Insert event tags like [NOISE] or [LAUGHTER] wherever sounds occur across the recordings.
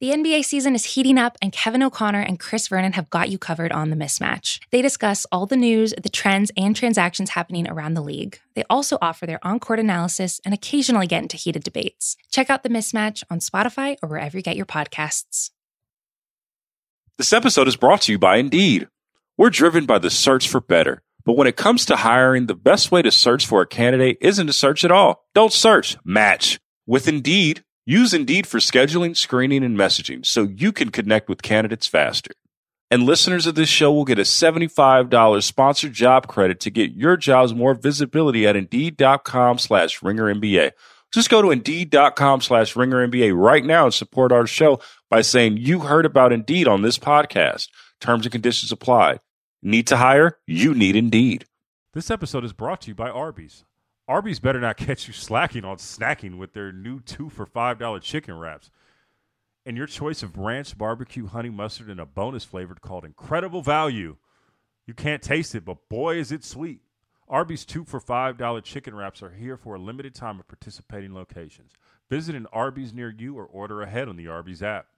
The NBA season is heating up, and Kevin O'Connor and Chris Vernon have got you covered on the mismatch. They discuss all the news, the trends, and transactions happening around the league. They also offer their on court analysis and occasionally get into heated debates. Check out the mismatch on Spotify or wherever you get your podcasts. This episode is brought to you by Indeed. We're driven by the search for better. But when it comes to hiring, the best way to search for a candidate isn't to search at all. Don't search, match. With Indeed, Use Indeed for scheduling, screening, and messaging so you can connect with candidates faster. And listeners of this show will get a $75 sponsored job credit to get your jobs more visibility at Indeed.com slash RingerNBA. Just go to Indeed.com slash RingerNBA right now and support our show by saying you heard about Indeed on this podcast. Terms and conditions apply. Need to hire? You need Indeed. This episode is brought to you by Arby's. Arby's better not [LAUGHS] catch you slacking on snacking with their new two for $5 chicken wraps. And your choice of ranch, barbecue, honey mustard, and a bonus flavored called Incredible Value. You can't taste it, but boy, is it sweet. Arby's two for $5 chicken wraps are here for a limited time at participating locations. Visit an Arby's near you or order ahead on the Arby's app.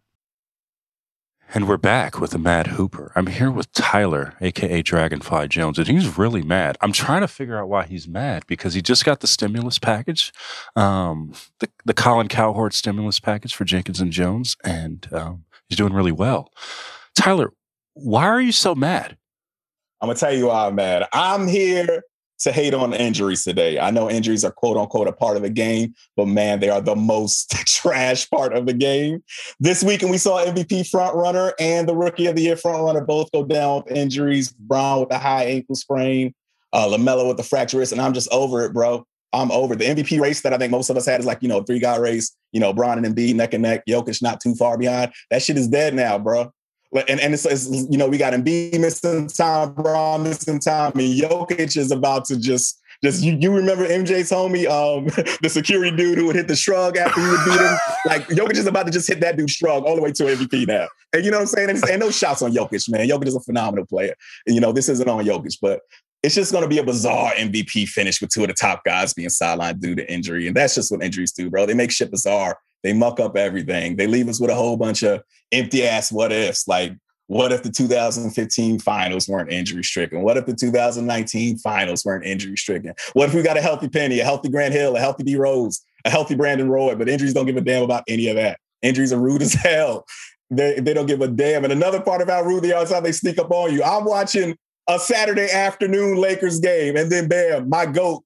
And we're back with the Mad Hooper. I'm here with Tyler, aka Dragonfly Jonez, and he's really mad. I'm trying to figure out why he's mad because he just got the stimulus package, um, the the Colin Cowherd stimulus package for Jenkins and Jones, and um, he's doing really well. Tyler, why are you so mad? I'm gonna tell you why I'm mad. I'm here to hate on injuries today. I know injuries are quote unquote a part of the game, but man, they are the most [LAUGHS] trash part of the game. This weekend we saw MVP front runner and the rookie of the year front runner both go down with injuries. Bron with a high ankle sprain, uh, Lamelo with the fracture wrist, and I'm just over it, bro. I'm over the MVP race that I think most of us had is like, you know, three guy race, you know, Bron and Embiid neck and neck, Jokic not too far behind. That shit is dead now, bro and and it's, it's, you know we got Embiid missing time, Bron missing time, and Jokic is about to just just you, you remember MJ told me um, [LAUGHS] the security dude who would hit the shrug after he would beat him. like Jokic is about to just hit that dude shrug all the way to MVP now. And you know what I'm saying? And, and no shots on Jokic, man. Jokic is a phenomenal player. And, you know, this isn't on Jokic, but it's just going to be a bizarre MVP finish with two of the top guys being sidelined due to injury. And that's just what injuries do, bro. They make shit bizarre. They muck up everything. They leave us with a whole bunch of empty ass what ifs. Like, what if the 2015 finals weren't injury stricken? What if the 2019 finals weren't injury stricken? What if we got a healthy Penny, a healthy Grant Hill, a healthy D Rose, a healthy Brandon Roy? But injuries don't give a damn about any of that. Injuries are rude as [LAUGHS] hell. They, they don't give a damn. And another part of how rude they are is how they sneak up on you. I'm watching a Saturday afternoon Lakers game, and then bam, my GOAT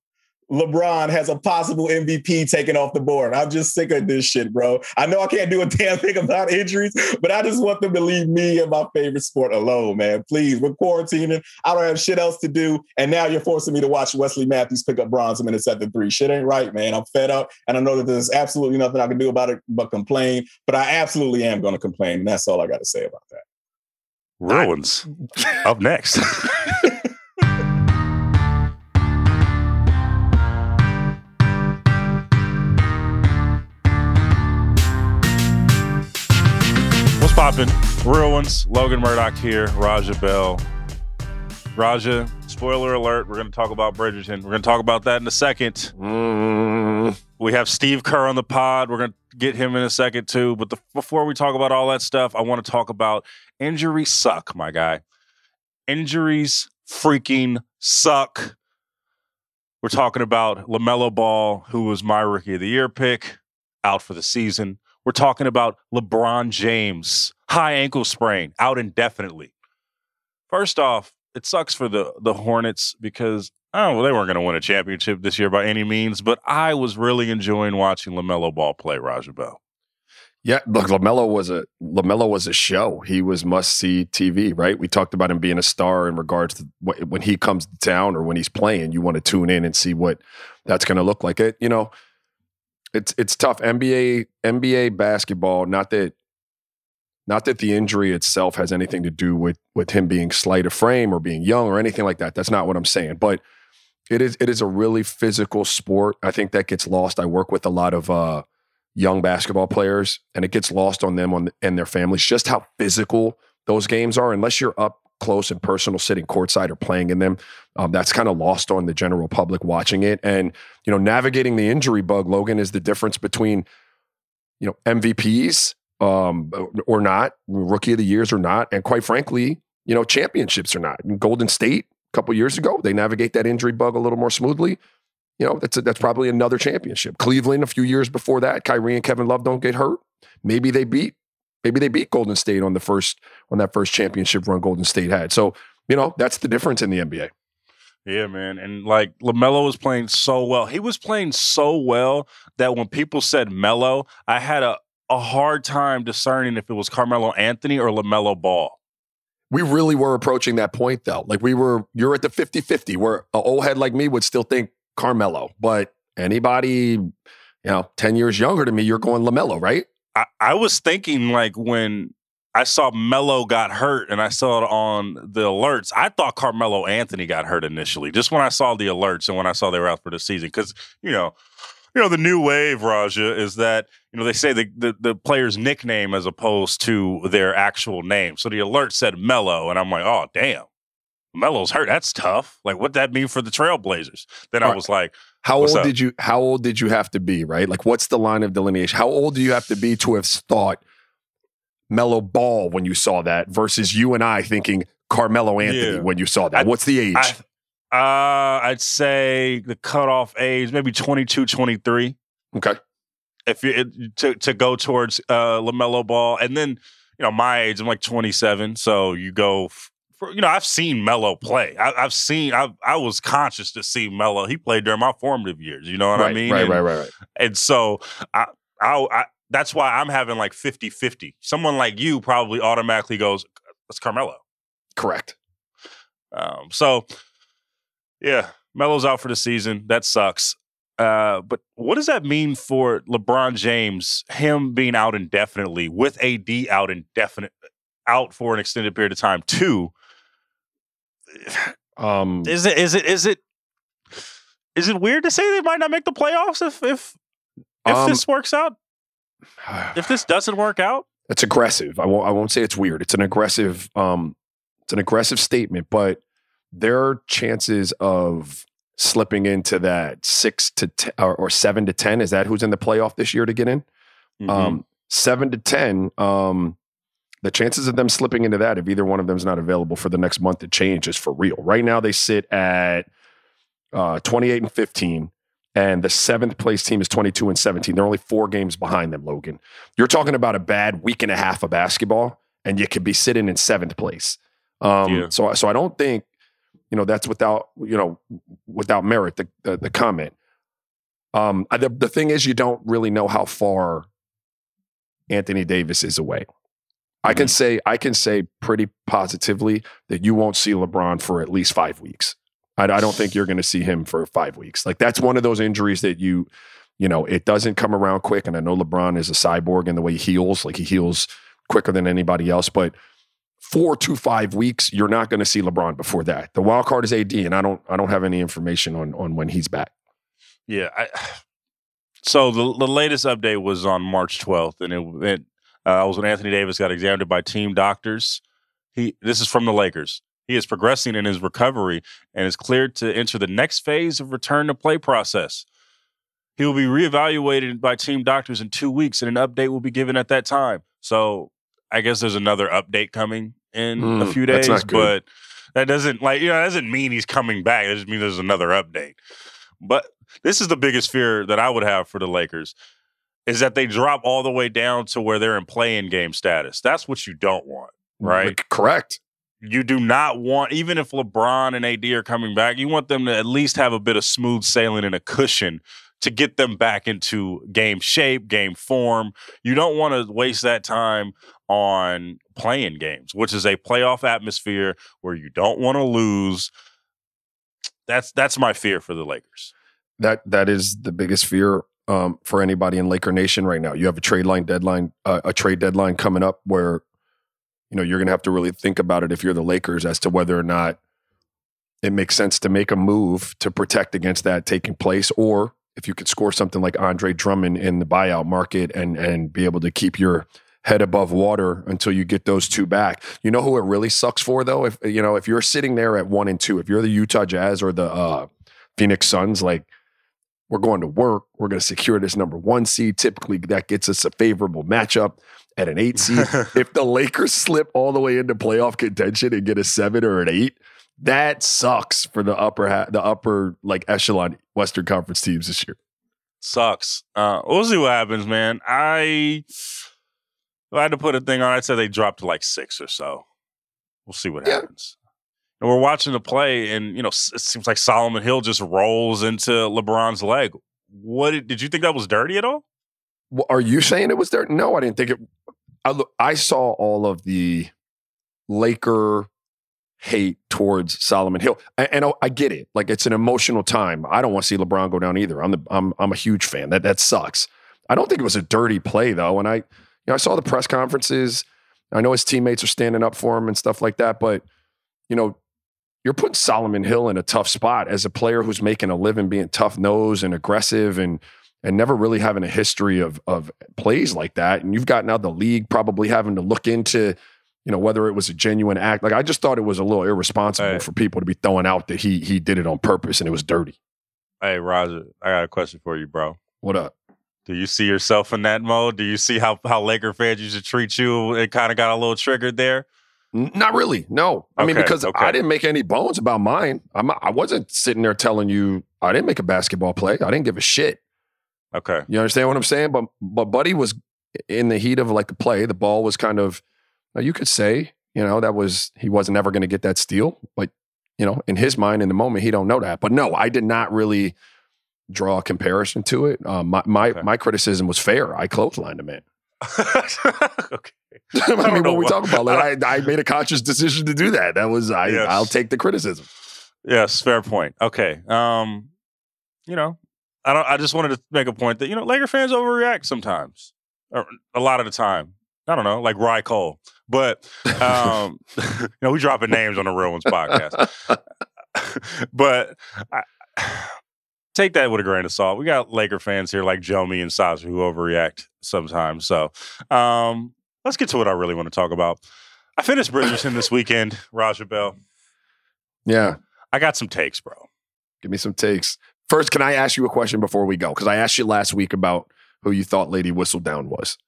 LeBron has a possible MVP taken off the board. I'm just sick of this shit, bro. I know I can't do a [LAUGHS] damn thing about injuries, but I just want them to leave me and my favorite sport alone, man. Please, we're quarantining. I don't have shit else to do. And now you're forcing me to watch Wesley Matthews pick up Bron's minutes at the three. Shit ain't right, man. I'm fed up. And I know that there's absolutely nothing I can do about it but complain. But I absolutely am going to complain. And that's all I got to say about that. Ruins [LAUGHS] up next. [LAUGHS] popping? Real ones. Logan Murdock here. Raja Bell. Raja, spoiler alert. We're going to talk about Bridgerton. We're going to talk about that in a second. Mm. We have Steve Kerr on the pod. We're going to get him in a second too. But the, before we talk about all that stuff, I want to talk about injuries suck, my guy. Injuries freaking suck. We're talking about LaMelo Ball, who was my rookie of the year pick, out for the season. We're talking about LeBron James, high ankle sprain, out indefinitely. First off, it sucks for the the Hornets because oh well, they weren't going to win a championship this year by any means, but I was really enjoying watching Lamelo Ball play Raja Bell. Yeah, look, Lamelo was a Lamelo was a show. He was must see TV, right? We talked about him being a star in regards to when he comes to town or when he's playing. You want to tune in and see what that's going to look like. It, you know, it's it's tough. NBA NBA basketball. Not that not that the injury itself has anything to do with with him being slight of frame or being young or anything like that. That's not what I'm saying. But it is it is a really physical sport. I think that gets lost. I work with a lot of uh, young basketball players, and it gets lost on them on and their families just how physical those games are. Unless you're up close and personal sitting courtside or playing in them. Um, that's kind of lost on the general public watching it. And, you know, navigating the injury bug, Logan, is the difference between, you know, MVPs um, or not, rookie of the years or not, and quite frankly, you know, championships or not. Golden State a couple years ago, they navigate that injury bug a little more smoothly. You know, that's a, that's probably another championship. Cleveland a few years before that, Kyrie and Kevin Love don't get hurt. Maybe they beat maybe they beat Golden State on the first on that first championship run Golden State had. So you know, that's the difference in the NBA. Yeah, man. And like LaMelo was playing so well. He was playing so well that when people said Melo, I had a, a hard time discerning if it was Carmelo Anthony or LaMelo Ball. We really were approaching that point though. Like we were, you're at the 50 50 where an old head like me would still think Carmelo, but anybody, you know, 10 years younger than me, you're going LaMelo, right? I, I was thinking like when I saw Melo got hurt and I saw it on the alerts. I thought Carmelo Anthony got hurt initially, just when I saw the alerts and when I saw they were out for the season. Because, you know, you know, the new wave, Raja, is that, you know, they say the, the, the player's nickname as opposed to their actual name. So the alert said Melo, and I'm like, oh damn. Melo's hurt. That's tough. Like, what that mean for the Trailblazers? Then I was like, how old up? did you how old did you have to be, right? Like what's the line of delineation? How old do you have to be to have thought Melo Ball when you saw that versus you and I thinking Carmelo Anthony Yeah. when you saw that? I- What's the age? I, uh, I'd say the cutoff age, maybe 22, 23. okay. if you it, to to go towards uh Lamelo Ball, and then you know my age, I'm like 27, so you go. For, you know, I've seen Melo play. I, I've seen. I I was conscious to see Melo. He played during my formative years. You know what right, I mean? right, and, right, right, right. And so I, I, I that's why I'm having like 50 50. Someone like you probably automatically goes, "It's Carmelo." Correct. Um, so yeah, Melo's out for the season. That sucks. Uh, but what does that mean for LeBron James? Him being out indefinitely with AD out indefinite, out for an extended period of time. Too [SIGHS] Um, is it is it is it is it weird to say they might not make the playoffs if if if Um, this works out? If this [SIGHS] doesn't work out, it's aggressive. I won't. I won't say it's weird. It's an aggressive. Um, it's an aggressive statement, but their chances of slipping into that six to ten or, or seven to ten is that who's in the playoff this year to get in? Mm-hmm. Um, seven to ten. Um, the chances of them slipping into that, if either one of them is not available for the next month to change, is for real. Right now, they sit at uh, twenty-eight and fifteen. And the seventh place team is 22 and 17. They're only four games behind them, Logan. You're talking about a bad week and a half of basketball, and you could be sitting in seventh place. Um, Yeah. So, so I don't think, you know, that's without, you know, without merit, the, the, the comment. Um, the, the thing is, you don't really know how far Anthony Davis is away. I can say, I can say pretty positively that you won't see LeBron for at least five weeks. I, I don't think you're going to see him for five weeks. Like that's one of those injuries that you, you know, it doesn't come around quick. And I know LeBron is a cyborg in the way he heals, like he heals quicker than anybody else. But four to five weeks, you're not going to see LeBron before that. The wild card is AD, and I don't, I don't have any information on on when he's back. Yeah. I, so the the latest update was on March 12th, and it, it uh, was when Anthony Davis got examined by team doctors. He this is from the Lakers. He is progressing in his recovery and is cleared to enter the next phase of return to play process. He will be reevaluated by team doctors in two weeks, and an update will be given at that time. So I guess there's another update coming in a Mm, few that's days, but that doesn't like you know that doesn't mean he's coming back. It just means there's another update. But this is the biggest fear that I would have for the Lakers is that they drop all the way down to where they're in playing game status. That's what you don't want, right? Correct. You do not want, even if LeBron and AD are coming back, you want them to at least have a bit of smooth sailing and a cushion to get them back into game shape, game form. You don't want to waste that time on playing games, which is a playoff atmosphere where you don't want to lose. That's that's my fear for the Lakers. That that is the biggest fear um, for anybody in Laker Nation right now. You have a trade line deadline, uh, a trade deadline coming up where you know you're going to have to really think about it if you're the Lakers as to whether or not it makes sense to make a move to protect against that taking place, or if you could score something like Andre Drummond in the buyout market and and be able to keep your head above water until you get those two back. You know who it really sucks for though? If you know if you're sitting there at one and two, if you're the Utah Jazz or the uh, Phoenix Suns, like We're going to work. We're going to secure this number one seed. Typically, that gets us a favorable matchup at an eight seed. [LAUGHS] if the Lakers slip all the way into playoff contention and get a seven or an eight, that sucks for the upper ha- the upper like echelon Western Conference teams this year. Sucks. Uh, we'll see what happens, man. I if I had to put a thing on, I'd say they dropped to like six or so. We'll see what Yeah. happens. And we're watching the play, and you know, it seems like Solomon Hill just rolls into LeBron's leg. What did, did you think that was dirty at all? Well, are you saying it was dirty? No, I didn't think it. I, look, I saw all of the Laker hate towards Solomon Hill, and, and I get it. Like it's an emotional time. I don't want to see LeBron go down either. I'm the I'm I'm a huge fan. That that sucks. I don't think it was a dirty play though, and I you know I saw the press conferences. I know his teammates are standing up for him and stuff like that, but you know. You're putting Solomon Hill in a tough spot as a player who's making a living being tough nosed and aggressive and and never really having a history of of plays like that. And you've got now the league probably having to look into, you know, whether it was a genuine act. Like I just thought it was a little irresponsible Right. for people to be throwing out that he he did it on purpose and it was dirty. Hey, Raja, I got a question for you, bro. What up? Do you see yourself in that mode? Do you see how how Laker fans used to treat you? It kind of got a little triggered there. Not really. No. I mean, because okay. I didn't make any bones about mine. I'm, I wasn't sitting there telling you I didn't make a basketball play. I didn't give a shit. Okay, You understand what I'm saying? But but Buddy was in the heat of like the play. The ball was kind of now you could say, you know, that was he wasn't ever going to get that steal. But you know, in his mind, in the moment, he don't know that. But no, I did not really draw a comparison to it. Um, my my, Okay. my criticism was fair. I clotheslined the man. [LAUGHS] [LAUGHS] okay. I mean, don't what we talk about, like [LAUGHS] I, I made a conscious decision to do that. That was I. Yes. I'll take the criticism. Yes, fair point. Okay. Um, you know, I don't I just wanted to make a point that, you know, Laker fans overreact sometimes. Or a lot of the time. I don't know, like Rye Cole. But um, [LAUGHS] [LAUGHS] you know, we dropping names on the Real Ones podcast. [LAUGHS] but I, take that with a grain of salt. We got Laker fans here like Jomi and Sasha who overreact sometimes. So um, let's get to what I really want to talk about. I finished Bridgerton this weekend, Raja Bell. yeah, I got some takes, bro. give me some takes. First, can I ask you a question before we go? Because I asked you last week about who you thought Lady Whistledown was.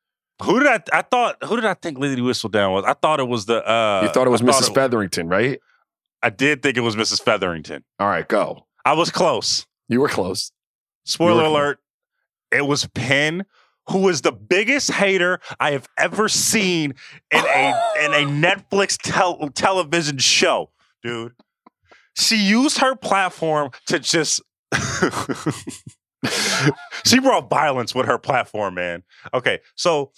Who did I? I thought. Who did I think Lady Whistledown was? I thought it was the. uh you thought it was I Mrs. Featherington, right? I did think it was Mrs. Featherington. All right, go. I was close. You were close. Spoiler were- alert: It was Pen, who is the biggest hater I have ever seen in a in a Netflix tel- television show, dude. She used her platform to just. [LAUGHS] she brought violence with her platform, man. Okay, so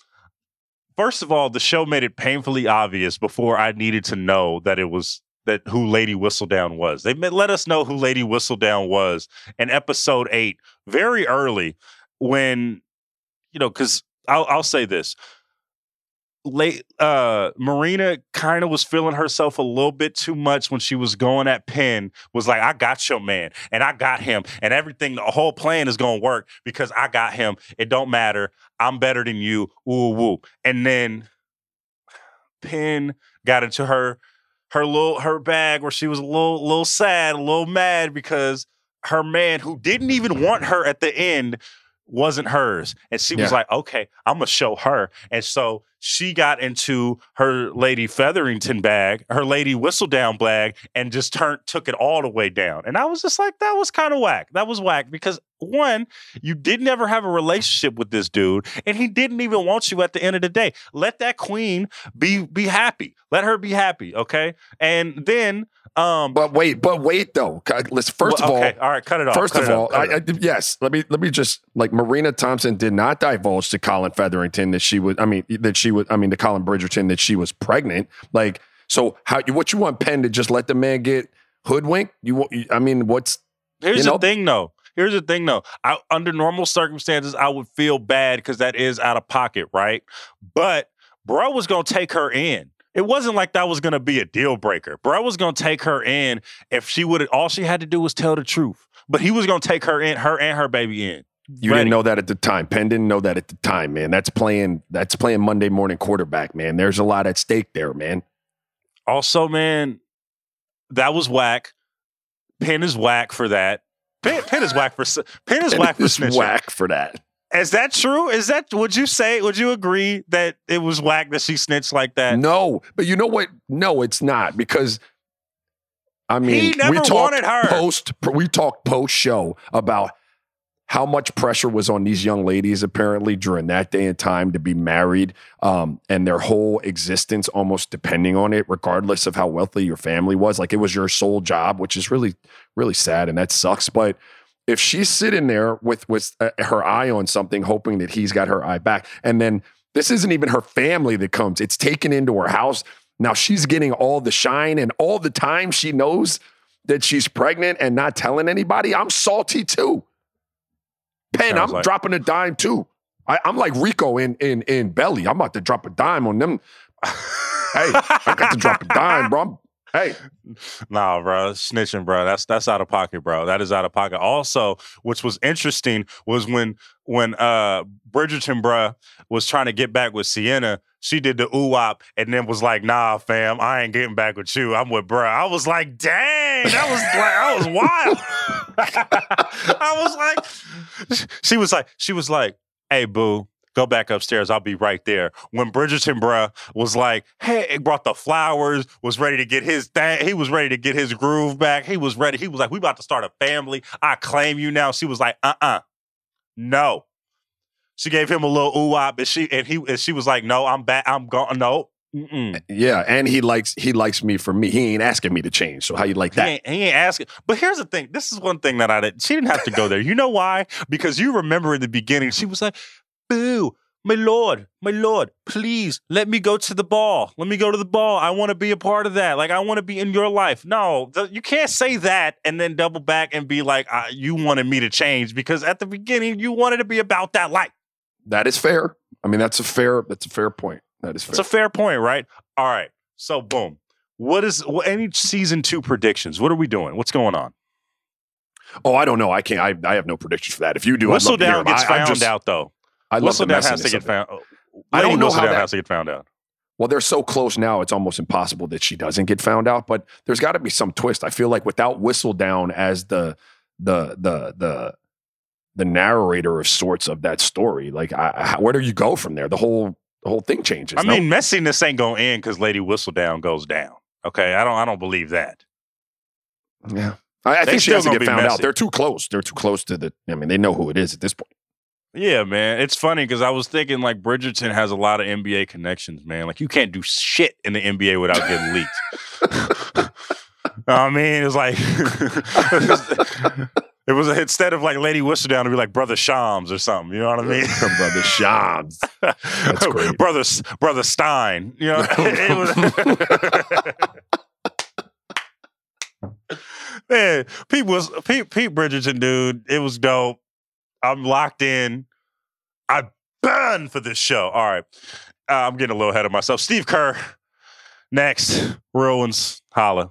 first of all, the show made it painfully obvious before I needed to know that it was that who Lady Whistledown was. They let us know who Lady Whistledown was in episode eight, very early, when you know, because I'll I'll say this. Late uh Marina kind of was feeling herself a little bit too much when she was going at Pen, was like, I got your man and I got him, and everything, the whole plan is gonna work because I got him. It don't matter. I'm better than you. Woo woo. And then Pen got into her her little her bag where she was a little little sad, a little mad because her man who didn't even want her at the end wasn't hers. And she was like, okay, I'm gonna show her. And so she got into her Lady Featherington bag, her Lady Whistledown bag, and just turned took it all the way down. And I was just like, that was kind of whack. That was whack because one, you didn't ever have a relationship with this dude, and he didn't even want you at the end of the day. Let that queen be be happy. Let her be happy, okay? And then um But wait, but wait though. Let's first well, of all, okay, all right, cut it off. First of off, all, I, I, yes, let me let me just like Marina Thompson did not divulge to Colin Featherington that she was. I mean that she was. I mean to Colin Bridgerton that she was pregnant. Like so, how what you want Pen to just let the man get hoodwinked? You want? I mean, what's Here's you the thing, though. Here's the thing, though. I, under normal circumstances, I would feel bad because that is out of pocket, right? But bro was gonna take her in. It wasn't like that was gonna be a deal breaker. Bro was gonna take her in if she would. All she had to do was tell the truth. But he was gonna take her in, her and her baby in. you Ready. didn't know that at the time? Pen didn't know that at the time, man. That's playing. That's playing Monday morning quarterback, man. There's a lot at stake there, man. Also, man, that was whack. Pen is whack for that. Pen, Pen is whack for Pen is whack for It's snitching. whack for that. Is that true? Is that would you say? Would you agree that it was whack that she snitched like that? No, but you know what? No, it's not because I mean, He never we talked wanted her. post. We talked post show about how much pressure was on these young ladies apparently during that day and time to be married, um, and their whole existence almost depending on it, regardless of how wealthy your family was. Like it was your sole job, which is really, really sad, and that sucks. But if she's sitting there with with uh, her eye on something, hoping that he's got her eye back, and then this isn't even her family that comes; it's taken into her house. Now she's getting all the shine and all the time she knows that she's pregnant and not telling anybody. I'm salty too. Pen, Sounds I'm like- dropping a dime too. I, I'm like Rico in in in Belly. I'm about to drop a dime on them. [LAUGHS] hey, I got to drop a dime, bro. I'm- hey, Nah, bro, snitching, bro. That's that's out of pocket, bro. That is out of pocket. Also, which was interesting was when when uh Bridgerton, bro, was trying to get back with Siena. She did the ooh wop and then was like, "Nah, fam, I ain't getting back with you. I'm with bro." I was like, "Dang, that was like, that was [LAUGHS] wild." [LAUGHS] I was like, she was like, she was like, "Hey, boo." Go back upstairs. I'll be right there. When Bridgerton, bruh, was like, hey, it brought the flowers, was ready to get his thing. He was ready to get his groove back. He was ready. He was like, we about to start a family. I claim you now. She was like, uh-uh. No. She gave him a little ooh and she and he and she was like, no, I'm back. I'm gone. No. Mm-mm. yeah, and he likes he likes me for me. He ain't asking me to change. So how you like He that? ain't, he ain't asking. But here's the thing. This is one thing that I did. She didn't have to go there. You know why? Because you remember in the beginning, she was like, boo, my lord, my lord, please let me go to the ball. Let me go to the ball. I want to be a part of that. Like, I want to be in your life. No, you can't say that and then double back and be like, you wanted me to change because at the beginning, you wanted to be about that life. That is fair. I mean, that's a fair that's a fair point. That is fair. It's a fair point, right? All right. So, boom. What is what, any season two predictions? What are we doing? What's going on? oh, I don't know. I can't. I, I have no predictions for that. If you do, to hear gets I, found just, out, though. I love the Whistledown has to get found. I don't know how Whistledown that- has to get found out. Well, they're so close now; it's almost impossible that she doesn't get found out. But there's got to be some twist. I feel like without Whistledown as the the the the the narrator of sorts of that story, like I, I- where do you go from there? The whole the whole thing changes. I no? mean, messiness ain't gonna end because Lady Whistledown goes down. Okay, I don't. I don't believe that. yeah, I, I think she has to get found messy. out. They're too close. They're too close to the. I mean, they know who it is at this point. Yeah, man. It's funny because I was thinking like Bridgerton has a lot of NBA connections, man. Like you can't do shit in the NBA without getting leaked. [LAUGHS] [LAUGHS] I mean, it's like [LAUGHS] it was instead of like Lady Whistledown to be like Brother Shams or something. You know what I mean? Brother Shams. That's [LAUGHS] great. Brother Brother Stein. You know, [LAUGHS] [LAUGHS] was. Man, Pete was Pete, Pete Bridgerton, dude. It was dope. I'm locked in. I burn for this show. All right, uh, I'm getting a little ahead of myself. Steve Kerr, next. Ones, holla.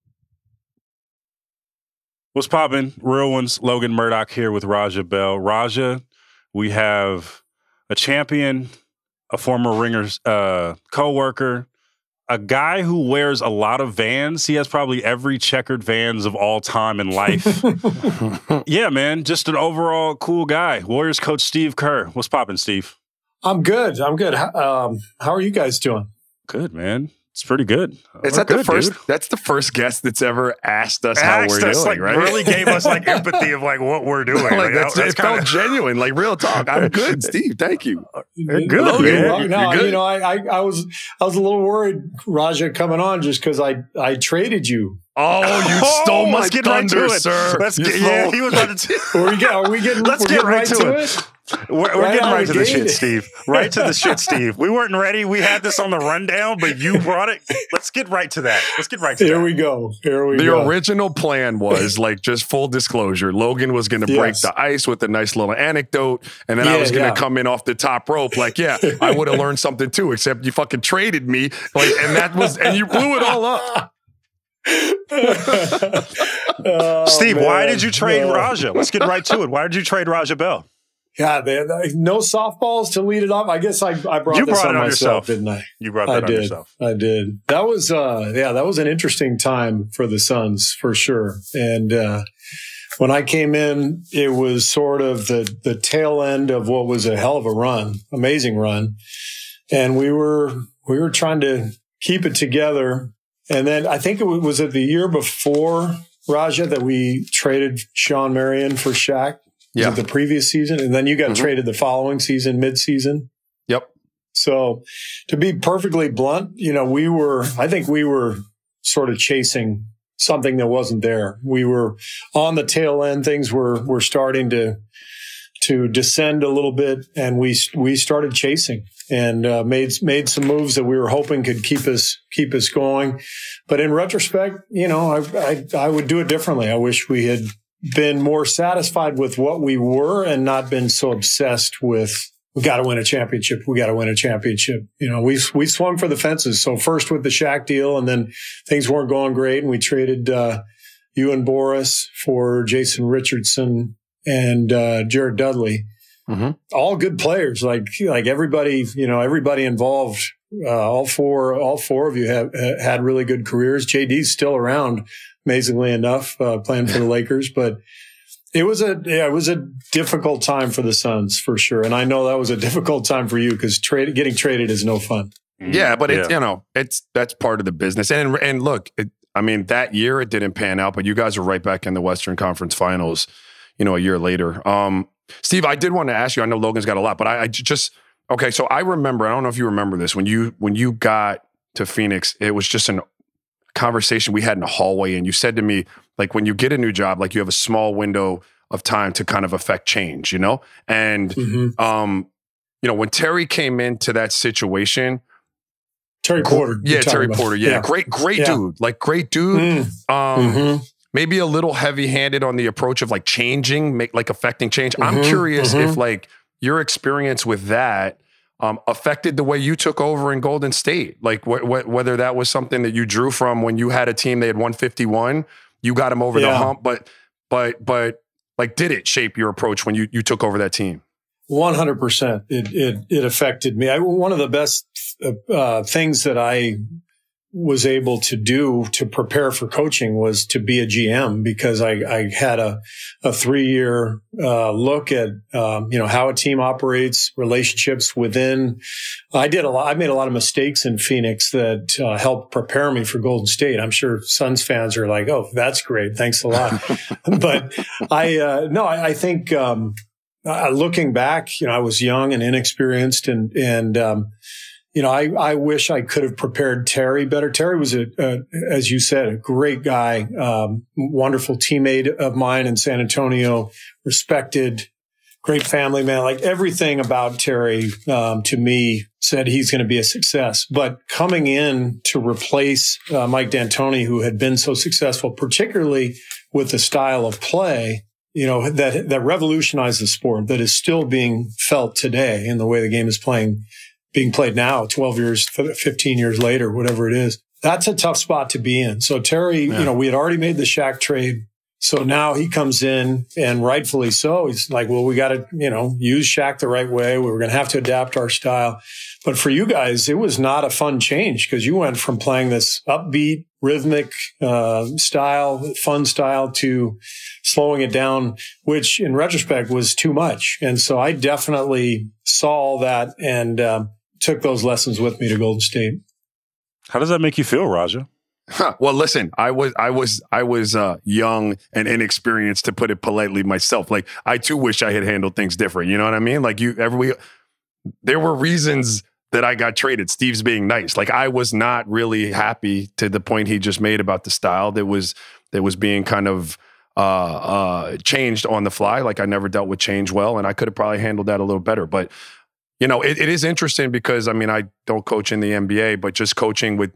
What's poppin'? Real ones. Logan Murdock here with Raja Bell. Raja, we have a champion, a former Ringers uh, co-worker, a guy who wears a lot of Vans. He has probably every checkered Vans of all time in life. [LAUGHS] [LAUGHS] yeah, man, just an overall cool guy. Warriors coach Steve Kerr. What's poppin', Steve? I'm good. I'm good. Um, how are you guys doing? Good, man. It's pretty good. Is We're that the first? dude. That's the first guest that's ever asked us how Asked we're us, doing, like, right? really gave us like [LAUGHS] empathy of like what we're doing. like, Like, that's, that's it kinda- genuine, like real talk. I'm good, [LAUGHS] Steve. Thank you. You're good, Logan, man. well, You- no, you're good? you know, I, I, I was, I was a little worried, Raja, coming on just because I, I traded you. Oh, [LAUGHS] you Oh, stole my oh, let's right thunder, it. sir. Let's You get, yeah, he was about to. Are we, get, are we getting? Let's get getting right to it. it. We're, we're Right getting right to the the shit, gate. Steve. Right to the shit, [LAUGHS] Steve. We weren't ready. We had this on the rundown, but you brought it. Let's get right to that. Let's get right to Here that. we go. Here we the go. The original plan was [LAUGHS] like just full disclosure. Logan was going to break the ice with a nice little anecdote, and then I was going to yeah. come in off the top rope. Like, yeah, [LAUGHS] I would have learned something too. Except you fucking traded me, like, and that was, and you blew it all up. Oh, Steve, why did you trade Uh, Raja? Let's get right to it. Why did you trade Raja Bell? Yeah, they, they- no softballs to lead it off. I guess I, I brought You this brought on it on myself, yourself. didn't I? You brought I that on did. yourself. I did. That was uh yeah, that was an interesting time for the Suns for sure. And uh when I came in, it was sort of the the tail end of what was a hell of a run, amazing run. And we were we were trying to keep it together. And then I think it was it the year before Raja that we traded Shawn Marion for Shaq. Yeah. the previous season? And then you got Mhm. traded the following season, mid season. Yep. So to be perfectly blunt, you know, we were, I think we were sort of chasing something that wasn't there. We were on the tail end. Things were, were starting to, to descend a little bit and we, we started chasing and uh, made, made some moves that we were hoping could keep us, keep us going. But in retrospect, you know, I, I, I would do it differently. I wish we had been more satisfied with what we were and not been so obsessed with we got to win a championship. We got to win a championship. You know, we we swung for the fences. So first with the Shaq deal, and then things weren't going great, and we traded uh, you and Boris for Jason Richardson and uh, Jared Dudley. Mhm. All good players, like like everybody. You know, everybody involved. Uh, all four, all four of you have had really good careers. JD's still around, amazingly enough, uh, playing for the [LAUGHS] Lakers, but it was a yeah, it was a difficult time for the Suns for sure, and I know that was a difficult time for you because trade getting traded is no fun. Yeah, but it's you know it's that's part of the business. And and look, it, I mean that year it didn't pan out, but you guys are right back in the Western Conference Finals. You know, a year later. Um, Steve, I did want to ask you. I know Logan's got a lot, but I just okay. So I remember. I don't know if you remember this when you when you got to Phoenix. It was just an conversation we had in the hallway, and you said to me like when you get a new job, like you have a small window of time to kind of affect change. You know, and um, you know when Terry came into that situation. Terry Porter, Yeah, Terry about. Porter. Yeah, great, great Yeah. dude. Like great dude. Mm, Um, mhm. maybe a little heavy-handed on the approach of like changing, make like affecting change. I'm Mhm, curious if like your experience with that um, affected the way you took over in Golden State. Like wh- wh- whether that was something that you drew from when you had a team they had 151, you got them over the hump, but but but like did it shape your approach when you you took over that team? One hundred percent. It it it affected me. I, one of the best uh, things that I was able to do to prepare for coaching was to be a GM because I, I had a a three year uh, look at um, you know how a team operates, relationships within. I did a lot. I made a lot of mistakes in Phoenix that uh, helped prepare me for Golden State. I'm sure Suns fans are like, "Oh, that's great, thanks a lot." [LAUGHS] but I uh, no, I, I think. Um, uh, looking back, you know, I was young and inexperienced and, and, um, you know, I, I wish I could have prepared Terry better. Terry was a, a as you said, a great guy, um, wonderful teammate of mine in San Antonio, respected, great family man. Like everything about Terry, um, to me said he's going to be a success. But coming in to replace uh, Mike D'Antoni, who had been so successful, particularly with the style of play, you know, that, that revolutionized the sport that is still being felt today in the way the game is playing, being played now, 12 years, 15 years later, whatever it is. That's a tough spot to be in. So Terry, Yeah. you know, we had already made the Shaq trade. So now he comes in and rightfully so. He's like, well, we got to, you know, use Shaq the right way. We were going to have to adapt our style. But for you guys, it was not a fun change because you went from playing this upbeat, rhythmic uh, style, fun style to slowing it down, which in retrospect was too much. And so I definitely saw all that and um, took those lessons with me to Golden State. How does that make you feel, Raja? well, listen, I was I was I was uh, young and inexperienced to put it politely myself. Like I too wish I had handled things different. You know what I mean? Like you, every there were reasons that I got traded. Steve's being nice. Like I was not really happy to the point he just made about the style that was that was being kind of uh, uh, changed on the fly. Like I never dealt with change well, and I could have probably handled that a little better. But you know, it, it is interesting because I mean, I don't coach in the NBA, but just coaching with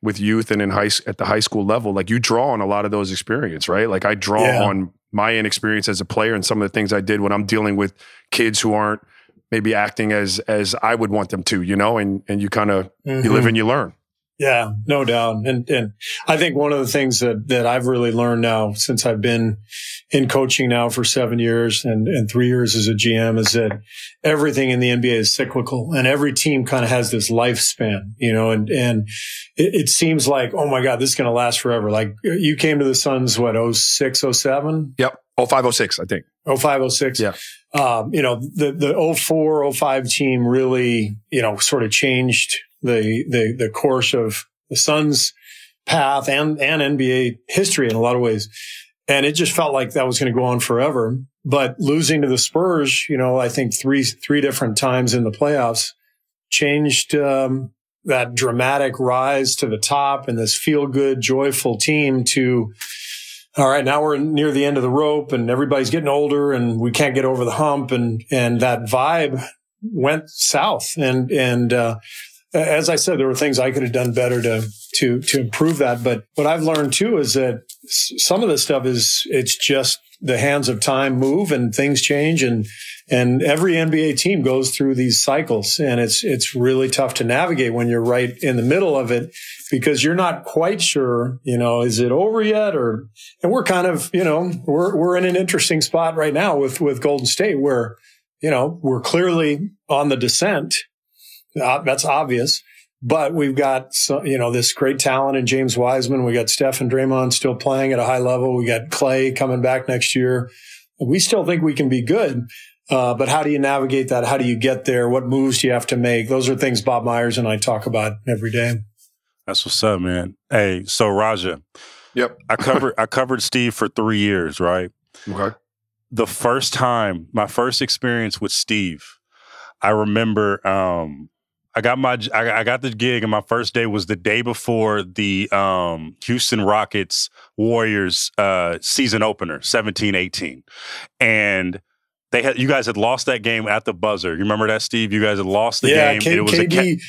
with youth and in high at the high school level, like you draw on a lot of those experience, right? Like I draw yeah. on my inexperience as a player and some of the things I did when I'm dealing with kids who aren't maybe acting as as I would want them to, you know, and and you kind of mm-hmm. you live and you learn. Yeah, no doubt. And and I think one of the things that that I've really learned now since I've been in coaching now for seven years and, and three years as a GM is that everything in the NBA is cyclical and every team kind of has this lifespan, you know, and and it, it seems like, oh my God, this is gonna last forever. Like you came to the Suns, what, 06, 07? Yep. 0506, I think. 0506. Yeah. Um, you know, the, the 04, 05 team really, you know, sort of changed the, the, the course of the Suns path and, and NBA history in a lot of ways. And it just felt like that was going to go on forever. But losing to the Spurs, you know, I think three, three different times in the playoffs changed, um, that dramatic rise to the top and this feel good, joyful team to, all right, now we're near the end of the rope and everybody's getting older and we can't get over the hump. And, and that vibe went south. And, and, uh, as I said, there were things I could have done better to to to improve that. But what I've learned too is that some of this stuff is it's just the hands of time move and things change and and every NBA team goes through these cycles. And it's it's really tough to navigate when you're right in the middle of it because you're not quite sure, you know, is it over yet? Or and we're kind of, you know, we're we're in an interesting spot right now with with Golden State where, you know, we're clearly on the descent uh, that's obvious. But we've got, you know, this great talent in James Wiseman. We got Steph and Draymond still playing at a high level. We got Klay coming back next year. We still think we can be good. Uh, but how do you navigate that? How do you get there? What moves do you have to make? Those are things Bob Myers and I talk about every day. That's what's up, man. Hey, so Raja. Yep. [LAUGHS] I covered I covered Steve for three years, right? Okay. The first time, my first experience with Steve, I remember um, I got my I, got the gig, and my first day was the day before the um, Houston Rockets Warriors uh, season opener, 17-18. and they had you guys had lost that game at the buzzer. You remember that, Steve? You guys had lost the yeah, game. K- it was KD,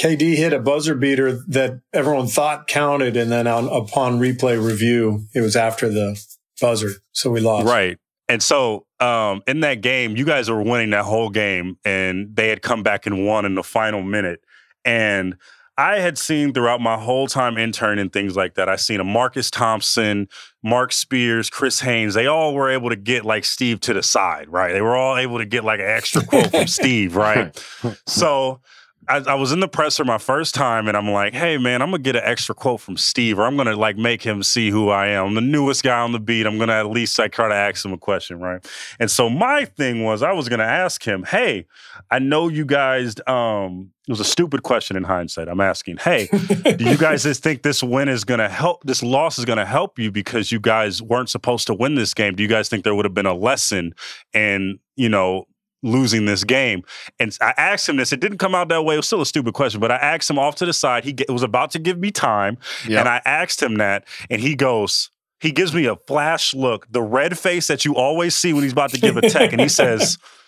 KD hit a buzzer beater that everyone thought counted, and then on, upon replay review, it was after the buzzer, so we lost. Right. And so um, in that game, you guys were winning that whole game, and they had come back and won in the final minute. And I had seen throughout my whole time intern and things like that. I seen a Marcus Thompson, Marc Spears, Chris Haynes. They all were able to get like Steve to the side, right? They were all able to get like an extra quote from [LAUGHS] Steve, right? [LAUGHS] So I, I, was in the presser my first time, and I'm like, "Hey, man, I'm gonna get an extra quote from Steve, or I'm gonna like make him see who I am. I'm the newest guy on the beat. I'm gonna at least like try to ask him a question, right?" And so my thing was, I was gonna ask him, "Hey, I know you guys. Um, it was a stupid question in hindsight. I'm asking, hey, do you guys [LAUGHS] just think this win is gonna help? This loss is gonna help you because you guys weren't supposed to win this game. Do you guys think there would have been a lesson and you know losing this game. And I asked him this. It didn't come out that way. It was still a stupid question, but I asked him off to the side. He was about to give me time, yep. and I asked him that, and he goes. He gives me a flash look, the red face that you always see when he's about to give a tech, and he says, [LAUGHS]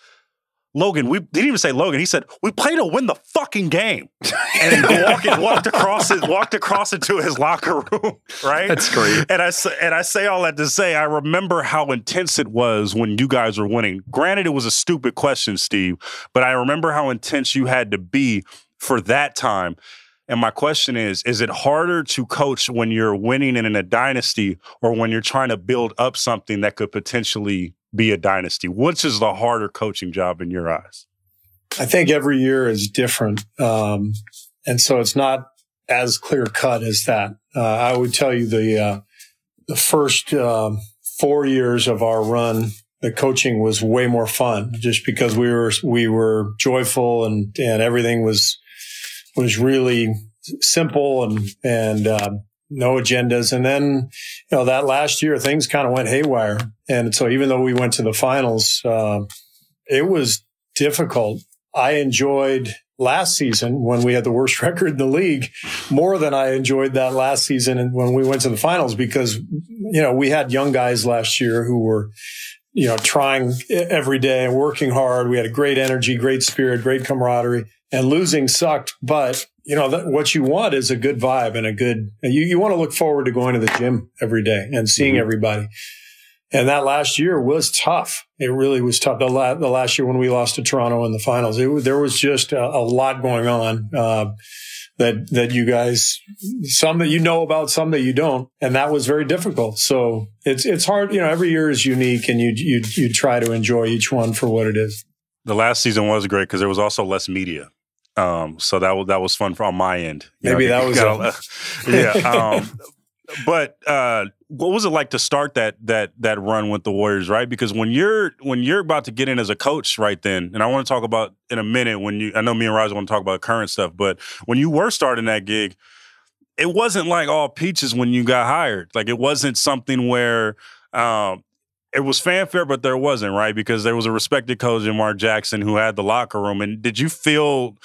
Logan, we didn't even say Logan. He said, we played to win the fucking game. And then walked, [LAUGHS] walked across it, walked across into his locker room, [LAUGHS] right? That's great. And I and I say all that to say I remember how intense it was when you guys were winning. Granted, it was a stupid question, Steve, but I remember how intense you had to be for that time. And my question is, is it harder to coach when you're winning in a dynasty or when you're trying to build up something that could potentially be a dynasty? Which is the harder coaching job in your eyes? I think every year is different. Um, and so it's not as clear cut as that. Uh, I would tell you the, uh, the first, um, four years of our run, the coaching was way more fun just because we were, we were joyful and, and everything was, was really simple and and uh, no agendas. And then, you know, that last year things kind of went haywire. And so even though we went to the finals, uh, it was difficult. I enjoyed last season when we had the worst [LAUGHS] record in the league more than I enjoyed that last season when we went to the finals because, you know, we had young guys last year who were, you know, trying every day and working hard. We had a great energy, great spirit, great camaraderie and losing sucked. But, you know, that, what you want is a good vibe and a good, you, you want to look forward to going to the gym every day and seeing mm-hmm. everybody. And that last year was tough. It really was tough. The, la- the last year when we lost to Toronto in the finals, it, there was just a, a lot going on. Uh, that that you guys some that you know about some that you don't and that was very difficult so it's it's hard you know every year is unique and you you you try to enjoy each one for what it is the last season was great because there was also less media um, so that was that was fun on my end. You Maybe know, that [LAUGHS] was got, a, yeah. Um, but uh, what was it like to start that that that run with the Warriors, right? Because when you're when you're about to get in as a coach, right then, and I want to talk about in a minute when you I know me and Raj want to talk about current stuff, but when you were starting that gig, it wasn't like all peaches when you got hired. Like it wasn't something where um, it was fanfare, but there wasn't, right? Because there was a respected coach in Mark Jackson who had the locker room. And did you feel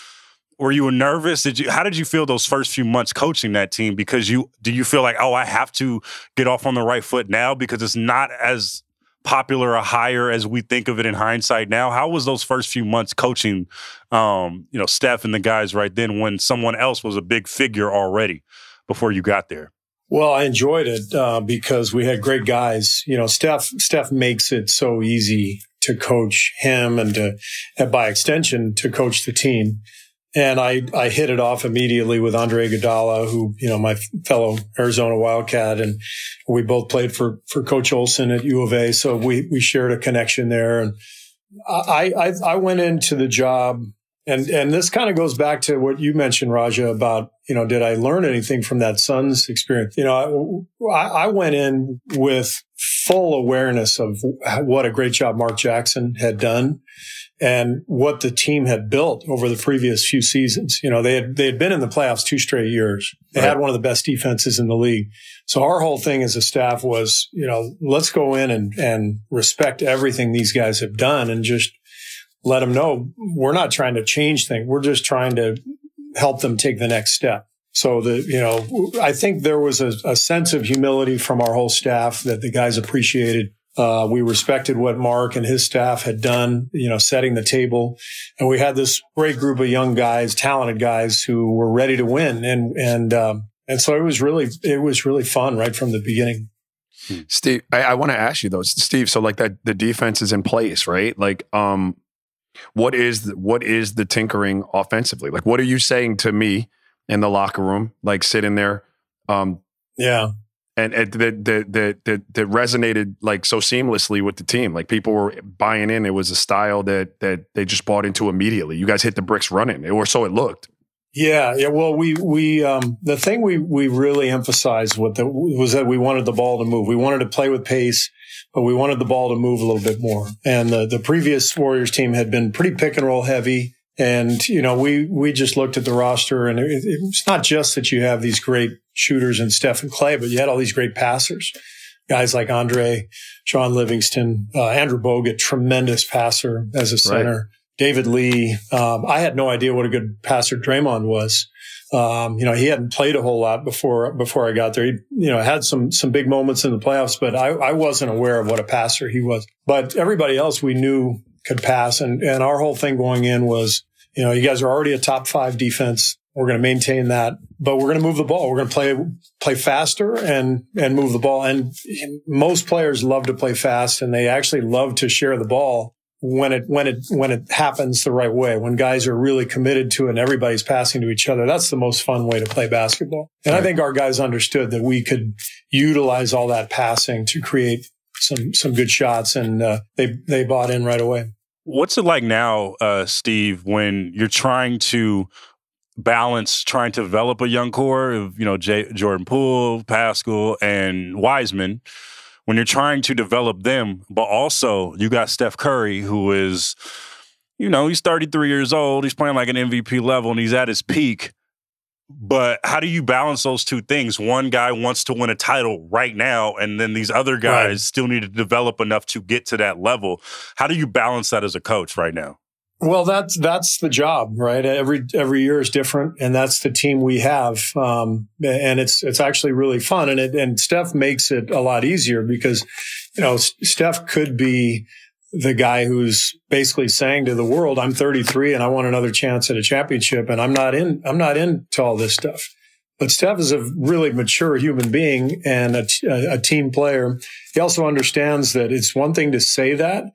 were you nervous? Did you how did you feel those first few months coaching that team? Because you do you feel like, oh, I have to get off on the right foot now because it's not as popular a hire as we think of it in hindsight now. How was those first few months coaching um, you know, Steph and the guys right then when someone else was a big figure already before you got there? Well, I enjoyed it uh, because we had great guys. You know, Steph Steph makes it so easy to coach him and to, and by extension, to coach the team. And I, I hit it off immediately with Andre Iguodala, who, you know, my fellow Arizona Wildcat. And we both played for, for Coach Olson at U of A. So we, we shared a connection there. And I, I, I went into the job and, and this kind of goes back to what you mentioned, Raja, about, you know, did I learn anything from that Suns experience? You know, I, I went in with full awareness of what a great job Mark Jackson had done and what the team had built over the previous few seasons. You know, they had, they had been in the playoffs two straight years. They right. had one of the best defenses in the league. So our whole thing as a staff was, you know, let's go in and, and respect everything these guys have done and just let them know we're not trying to change things. We're just trying to help them take the next step. So the, you know, I think there was a, a sense of humility from our whole staff that the guys appreciated uh, we respected what Mark and his staff had done, you know, setting the table. And we had this great group of young guys, talented guys who were ready to win. And, and, um, and so it was really, it was really fun right from the beginning. Steve, I, I want to ask you though, Steve. So like that, the defense is in place, right? Like, um, what is the, what is the tinkering offensively? Like, what are you saying to me in the locker room? Like sitting there, um, yeah, and, and that, that that that resonated like so seamlessly with the team. Like people were buying in. It was a style that that they just bought into immediately. You guys hit the bricks running, or so it looked. Yeah, yeah. Well, we we um, the thing we we really emphasized with the, was that we wanted the ball to move. We wanted to play with pace, but we wanted the ball to move a little bit more. And the the previous Warriors team had been pretty pick and roll heavy. And, you know, we, we just looked at the roster and it, it's not just that you have these great shooters and Steph and Klay, but you had all these great passers. Guys like Andre, Shaun Livingston, uh, Andrew Bogut, tremendous passer as a center. Right. David Lee. Um, I had no idea what a good passer Draymond was. Um, you know, he hadn't played a whole lot before before I got there. He, you know, had some some big moments in the playoffs, but I, I wasn't aware of what a passer he was. But everybody else we knew could pass, and and our whole thing going in was, you know, you guys are already a top five defense. We're going to maintain that, but we're going to move the ball. We're going to play play faster and and move the ball. And most players love to play fast, and they actually love to share the ball when it when it when it happens the right way. When guys are really committed to it, and everybody's passing to each other. That's the most fun way to play basketball. And right. I think our guys understood that we could utilize all that passing to create some some good shots, and uh, they they bought in right away. What's it like now, uh, Steve, when you're trying to balance trying to develop a young core of you know Jay, Jordan Poole, Pascal, and Wiseman when you're trying to develop them, but also you got Steph Curry who is, you know, he's 33 years old, he's playing like an MVP level, and he's at his peak. But how do you balance those two things? One guy wants to win a title right now, and then these other guys right. still need to develop enough to get to that level. How do you balance that as a coach right now? Well, that's that's the job, right? Every every year is different, and that's the team we have, um, and it's it's actually really fun, and it and Steph makes it a lot easier because, you know, Steph could be the guy who's basically saying to the world, "I'm 33 and I want another chance at a championship, and I'm not in I'm not into all this stuff." But Steph is a really mature human being and a, a team player. He also understands that it's one thing to say that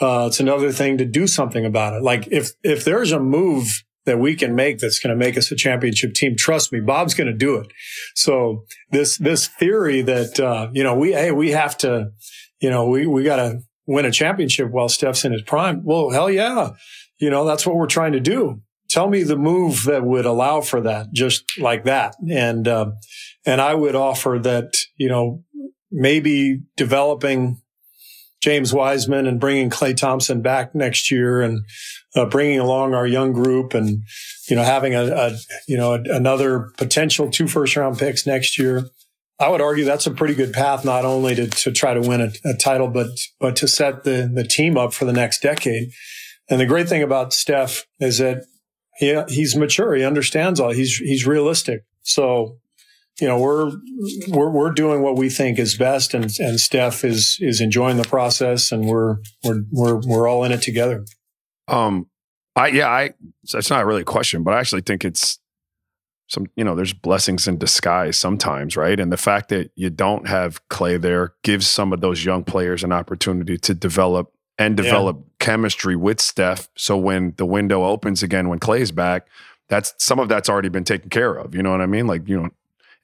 uh, it's another thing to do something about it. Like if, if there's a move that we can make that's going to make us a championship team, trust me, Bob's going to do it. So this, this theory that, uh, you know, we, hey, we have to, you know, we, we got to win a championship while Steph's in his prime. Well, hell yeah. You know, that's what we're trying to do. Tell me the move that would allow for that, just like that. And, uh, and I would offer that, you know, maybe developing James Wiseman and bringing Klay Thompson back next year and uh, bringing along our young group and, you know, having a, a you know, a, another potential two first round picks next year. I would argue that's a pretty good path, not only to, to try to win a, a title, but, but to set the, the team up for the next decade. And the great thing about Steph is that he, he's mature. He understands all. He's, he's realistic. So you know, we're, we're, we're doing what we think is best and, and Steph is, is enjoying the process and we're, we're, we're, we're all in it together. Um, I, yeah, I, that's not really a question, but I actually think it's some, you know, there's blessings in disguise sometimes, right? And the fact that you don't have Klay there gives some of those young players an opportunity to develop and develop yeah. chemistry with Steph. So when the window opens again, when Klay's back, that's some of that's already been taken care of. You know what I mean? Like, you know,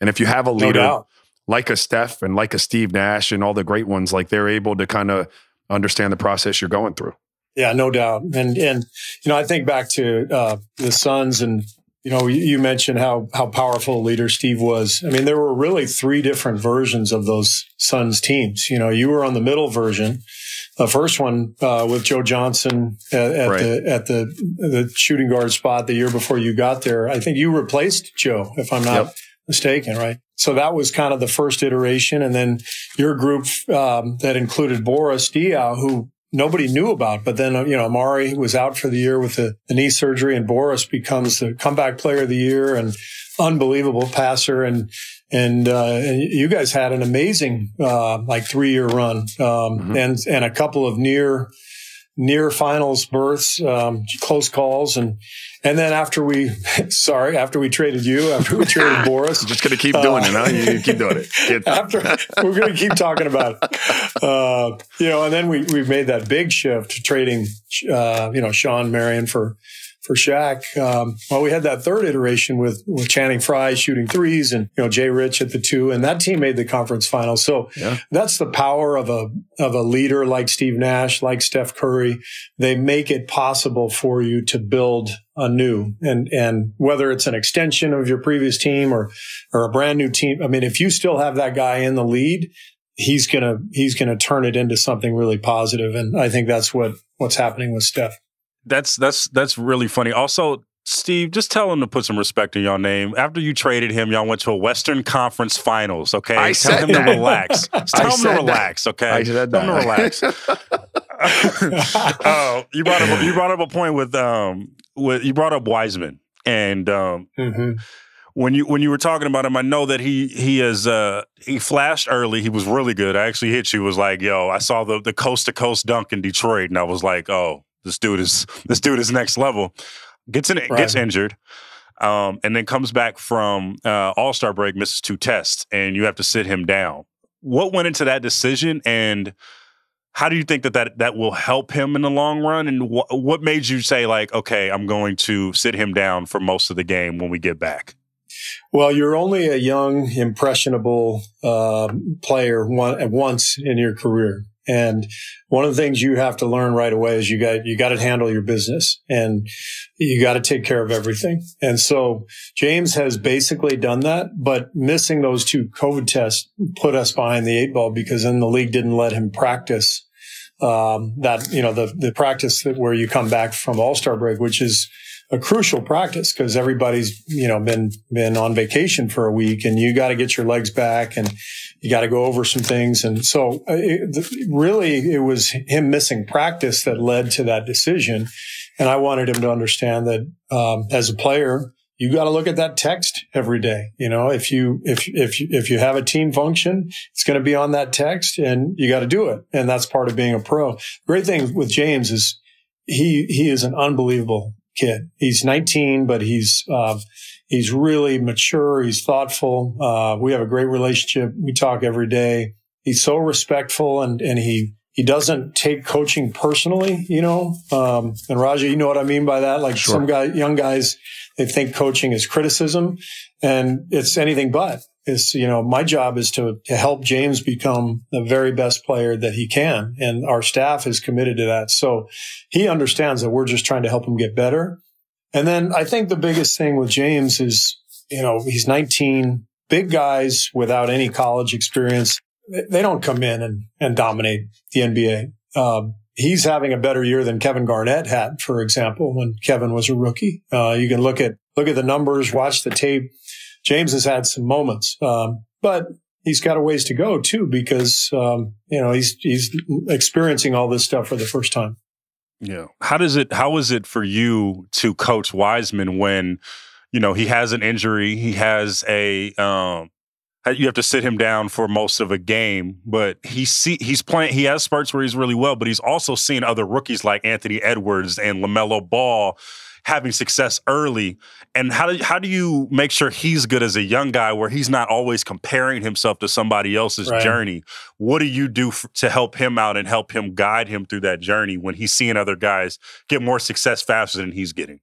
and if you have a leader no like a Steph and like a Steve Nash and all the great ones, like they're able to kind of understand the process you're going through. Yeah, no doubt. And and you know, I think back to uh, the Suns, and you know, you mentioned how how powerful a leader Steve was. I mean, there were really three different versions of those Suns teams. You know, you were on the middle version. The first one uh, with Joe Johnson at, at right. the at the the shooting guard spot the year before you got there. I think you replaced Joe, if I'm not yep mistaken, right? So that was kind of the first iteration. And then your group um, that included Boris Diaw, who nobody knew about. But then, you know, Amar'e was out for the year with the, the, knee surgery and Boris becomes the comeback player of the year and unbelievable passer. And, and, uh, and you guys had an amazing, uh, like three year run, um, mm-hmm. and, and a couple of near, near finals berths, um, close calls. And, and then after we, [LAUGHS] sorry, after we traded you, after we traded [LAUGHS] Boris, just going to keep doing uh, it, huh? You keep doing it. [LAUGHS] after we're going to keep talking about it, uh, you know, and then we we've made that big shift, trading, uh, you know, Shawn Marion for for Shaq. Um, well, we had that third iteration with, with Channing Frye shooting threes and, you know, Jay Rich at the two, and that team made the conference final. So yeah. that's the power of a, of a leader like Steve Nash, like Steph Curry. They make it possible for you to build anew and, and whether it's an extension of your previous team or, or a brand new team. I mean, if you still have that guy in the lead, he's going to, he's going to turn it into something really positive. And I think that's what, what's happening with Steph that's that's that's really funny. Also, Steve, just tell him to put some respect in your name. After you traded him, y'all went to a Western Conference Finals. Okay, I tell him that. to relax. [LAUGHS] tell him to relax. That. Okay, I said tell him to relax. [LAUGHS] oh, you brought up you brought up a point with um with you brought up Wiseman and um. Mm-hmm when you when you were talking about him, I know that he he has uh he flashed early. He was really good. I actually hit you. Was like, yo, I saw the the coast to coast dunk in Detroit, and I was like, oh, this dude is [LAUGHS] this dude is next level. Gets in, right. gets injured, um, and then comes back from uh, All Star break, misses two tests, and you have to sit him down. What went into that decision, and how do you think that that, that will help him in the long run? And wh- what made you say like, okay, I'm going to sit him down for most of the game when we get back? Well, you're only a young, impressionable uh, player one, once in your career. And one of the things you have to learn right away is you got, you got to handle your business and you got to take care of everything. And so James has basically done that, but missing those two COVID tests put us behind the eight ball because then the league didn't let him practice. Um, that, you know, the, the practice that where you come back from all star break, which is, a crucial practice because everybody's, you know, been, been on vacation for a week and you got to get your legs back and you got to go over some things. And so uh, it, really it was him missing practice that led to that decision. And I wanted him to understand that, um, as a player, you got to look at that text every day. You know, if you, if, if, if you have a team function, it's going to be on that text and you got to do it. And that's part of being a pro. Great thing with James is he, he is an unbelievable kid. He's 19, but he's, uh, he's really mature. He's thoughtful. Uh, we have a great relationship. We talk every day. He's so respectful and, and he, he doesn't take coaching personally, you know. Um, and Raja, you know what I mean by that? Like sure. some guy, young guys, they think coaching is criticism and it's anything but. It's, you know, my job is to, to help James become the very best player that he can. And our staff is committed to that. So he understands that we're just trying to help him get better. And then I think the biggest thing with James is, you know, he's 19, big guys without any college experience. They don't come in and, and dominate the NBA. Um, he's having a better year than Kevin Garnett had, for example, when Kevin was a rookie. Uh, you can look at look at the numbers, watch the tape. James has had some moments, um, but he's got a ways to go too because um, you know he's he's experiencing all this stuff for the first time. Yeah. How does it? How is it for you to coach Wiseman when you know he has an injury, he has a um, you have to sit him down for most of a game, but he see he's playing. He has spurts where he's really well, but he's also seen other rookies like Anthony Edwards and LaMelo Ball having success early. And how do how do you make sure he's good as a young guy, where he's not always comparing himself to somebody else's right. journey? What do you do f- to help him out and help him guide him through that journey when he's seeing other guys get more success faster than he's getting?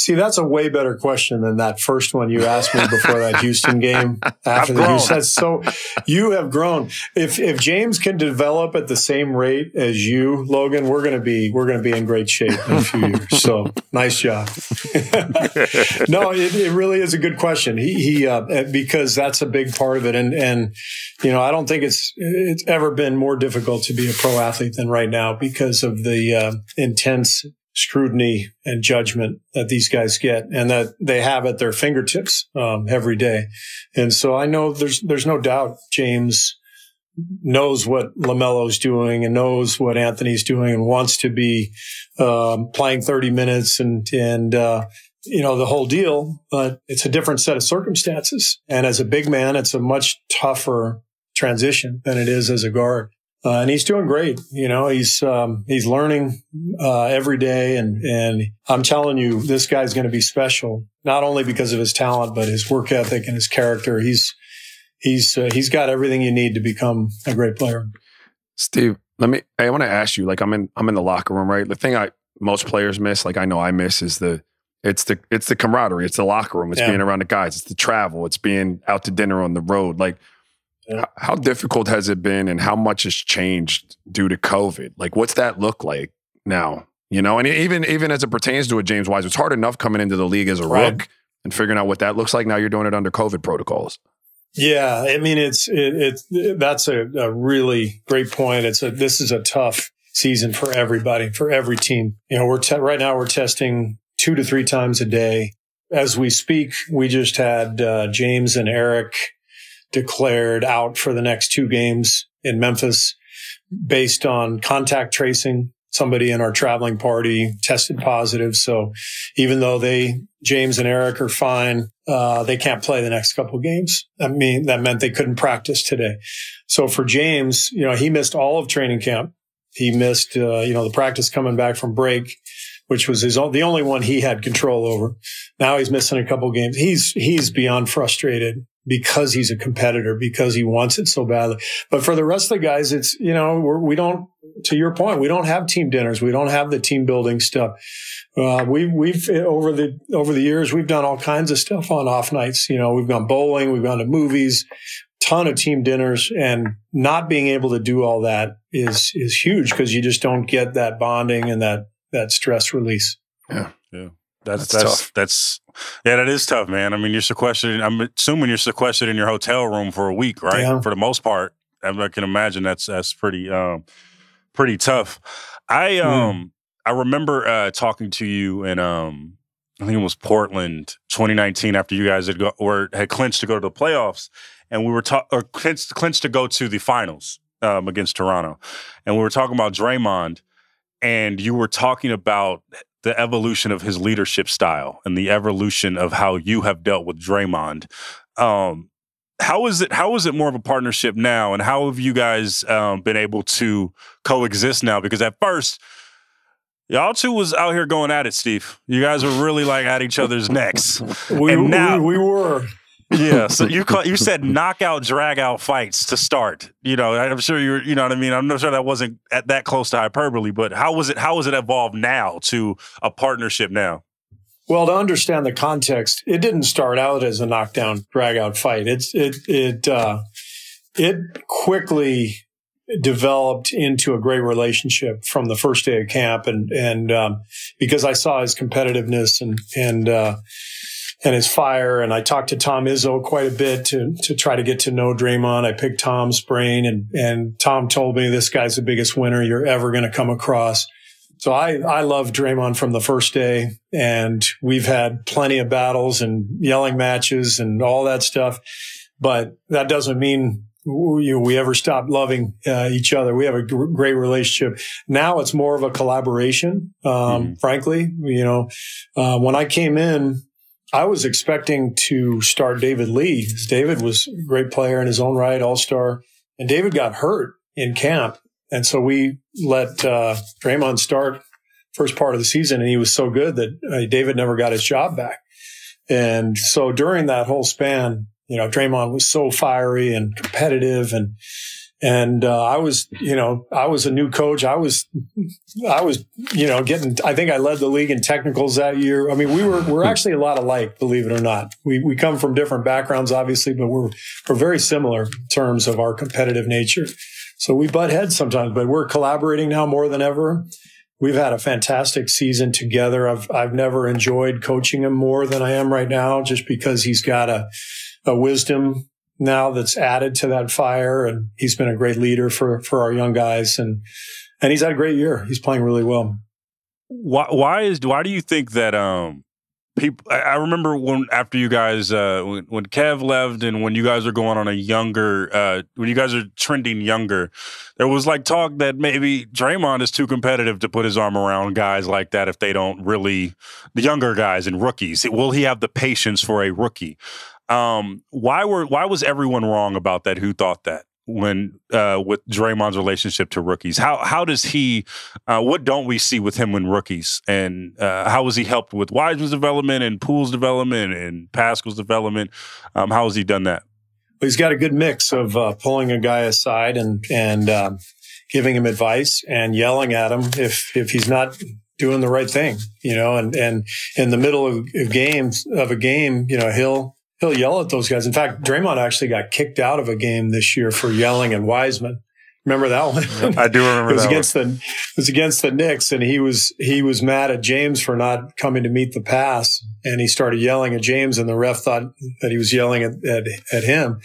See, that's a way better question than that first one you asked me before that [LAUGHS] Houston game. After the Houston, so you have grown. If if James can develop at the same rate as you, Logan, we're gonna be we're gonna be in great shape in a few years. [LAUGHS] So nice job. [LAUGHS] no, it, it, really is a good question. He, he uh, because that's a big part of it, and and you know I don't think it's it's ever been more difficult to be a pro athlete than right now because of the uh, intense scrutiny and judgment that these guys get and that they have at their fingertips um, every day. And so I know there's there's no doubt James knows what LaMelo's doing and knows what Anthony's doing and wants to be um, playing 30 minutes and and uh, you know the whole deal. But it's a different set of circumstances. And as a big man, it's a much tougher transition than it is as a guard. Uh, and he's doing great. You know, he's um, he's learning uh, every day, and and I'm telling you, this guy's going to be special. Not only because of his talent, but his work ethic and his character. He's he's uh, he's got everything you need to become a great player. Steve, let me. I want to ask you. Like, I'm in I'm in the locker room, right? The thing I most players miss, like I know I miss, is the it's the it's the camaraderie. It's the locker room. It's yeah. being around the guys. It's the travel. It's being out to dinner on the road. Like how difficult has it been and how much has changed due to COVID? Like, what's that look like now? You know, and even even as it pertains to a James Wise, it's hard enough coming into the league as a right. rook and figuring out what that looks like. Now you're doing it under COVID protocols. Yeah, I mean, it's it, it that's a, a really great point. It's a this is a tough season for everybody, for every team. You know, we're te- right now we're testing two to three times a day. As we speak, we just had uh, James and Eric declared out for the next two games in Memphis based on contact tracing. Somebody in our traveling party tested positive. So even though they, James and Eric are fine, uh, they can't play the next couple games. I mean, that meant they couldn't practice today. So for James, you know, he missed all of training camp. He missed, uh, you know, the practice coming back from break, which was his the only one he had control over. Now he's missing a couple games. He's he's beyond frustrated because he's a competitor, because he wants it so badly. But for the rest of the guys, it's, you know, we're, we don't, to your point, we don't have team dinners. We don't have the team building stuff. Uh, we, we've, over the, over the years, we've done all kinds of stuff on off nights. You know, we've gone bowling, we've gone to movies, ton of team dinners and not being able to do all that is, is huge because you just don't get that bonding and that, that stress release. Yeah. Yeah. That's that's that's, that's, yeah, that is tough, man. I mean, you're sequestered. I'm assuming you're sequestered in your hotel room for a week, right? Yeah. For the most part, I can imagine that's that's pretty um, pretty tough. I hmm. um mm. I remember uh, talking to you and um I think it was Portland 2019 after you guys had go, or had clinched to go to the playoffs, and we were ta- or clinched, clinched to go to the finals um, against Toronto, and we were talking about Draymond, and you were talking about the evolution of his leadership style and the evolution of how you have dealt with Draymond. Um, how is it? How is it more of a partnership now, and how have you guys um, been able to coexist now? Because at first Y'all two was out here going at it, Steve. You guys were really like at each other's necks. [LAUGHS] We, and now, we, we were. Yeah. So you call, you said [LAUGHS] knockout, drag out fights to start. You know, I'm sure you're. You know what I mean. I'm not sure that wasn't at that close to hyperbole, but how was it? How was it evolved now to a partnership now? Well, to understand the context, it didn't start out as a knockdown, drag out fight. It's it it uh, it quickly developed into a great relationship from the first day of camp, and and um, because I saw his competitiveness and and uh, and his fire, and I talked to Tom Izzo quite a bit to to try to get to know Draymond. I picked Tom's brain, and and Tom told me this guy's the biggest winner you're ever going to come across. So I I love Draymond from the first day, and we've had plenty of battles and yelling matches and all that stuff. But that doesn't mean we, we ever stopped loving uh, each other. We have a g- great relationship. Now it's more of a collaboration. Um, mm-hmm. Frankly, you know, uh, when I came in, I was expecting to start David Lee. David was a great player in his own right, all star, and David got hurt in camp, and so we let uh, Draymond start first part of the season, and he was so good that uh, David never got his job back. And so during that whole span, you know, Draymond was so fiery and competitive and, and, uh, I was, you know, I was a new coach. I was, I was, you know, getting, I think I led the league in technicals that year. I mean, we were, we're actually a lot alike, believe it or not. We, we come from different backgrounds, obviously, but we're, we're very similar in terms of our competitive nature. So we butt heads sometimes, but we're collaborating now more than ever. We've had a fantastic season together. I've, I've never enjoyed coaching him more than I am right now, just because he's got a, a wisdom now that's added to that fire. And he's been a great leader for, for our young guys. And, and he's had a great year. He's playing really well. Why, why is, why do you think that, um, people, I remember when, after you guys, uh, when, when Kev left and when you guys are going on a younger, uh, when you guys are trending younger, there was like talk that maybe Draymond is too competitive to put his arm around guys like that if they don't really, the younger guys and rookies. Will he have the patience for a rookie? Um, why were why was everyone wrong about that? Who thought that? when uh, with Draymond's relationship to rookies. How how does he? Uh, what don't we see with him when rookies? And uh, how has he helped with Wiseman's development and Poole's development and Pascal's development? Um, how has he done that? He's got a good mix of uh, pulling a guy aside and and um, giving him advice and yelling at him if if he's not doing the right thing, you know. And and in the middle of games of a game, you know, he'll he'll yell at those guys. In fact, Draymond actually got kicked out of a game this year for yelling at Wiseman. Remember that one? I do [LAUGHS] remember. it was against one. the it was against the Knicks, and he was he was mad at James for not coming to meet the pass, and he started yelling at James, and the ref thought that he was yelling at at, at him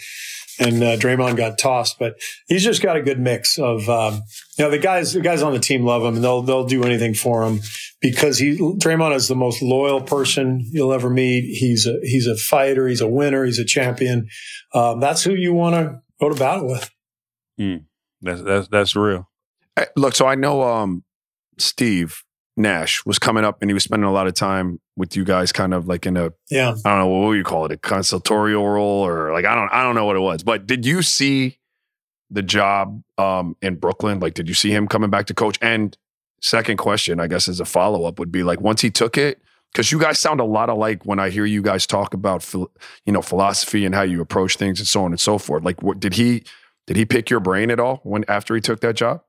and uh, Draymond got tossed. But he's just got a good mix of, um, you know, the guys, the guys on the team love him and they'll, they'll do anything for him because he, Draymond is the most loyal person you'll ever meet. He's a, he's a fighter. He's a winner. He's a champion. Um, that's who you want to go to battle with. Mm, that's, that's, that's real. look, so I know, um, Steve Nash was coming up and he was spending a lot of time with you guys kind of like in a yeah. I don't know what would you call it? A consultorial role or like I don't I don't know what it was but did you see the job um in Brooklyn? Like did you see him coming back to coach? And second question I guess as a follow up would be like once he took it because you guys sound a lot alike when I hear you guys talk about you know philosophy and how you approach things and so on and so forth. Like what did he did he pick your brain at all when after he took that job?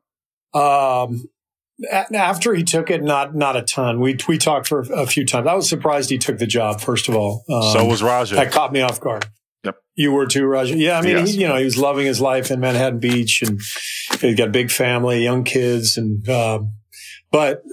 Um after he took it, not not a ton. We we talked for a few times. I was surprised he took the job. First of all, um, so was Raja. That caught me off guard. Yep, you were too, Raja. Yeah, I mean, yes. he, you know, he was loving his life in Manhattan Beach, and he's got a big family, young kids, and um, but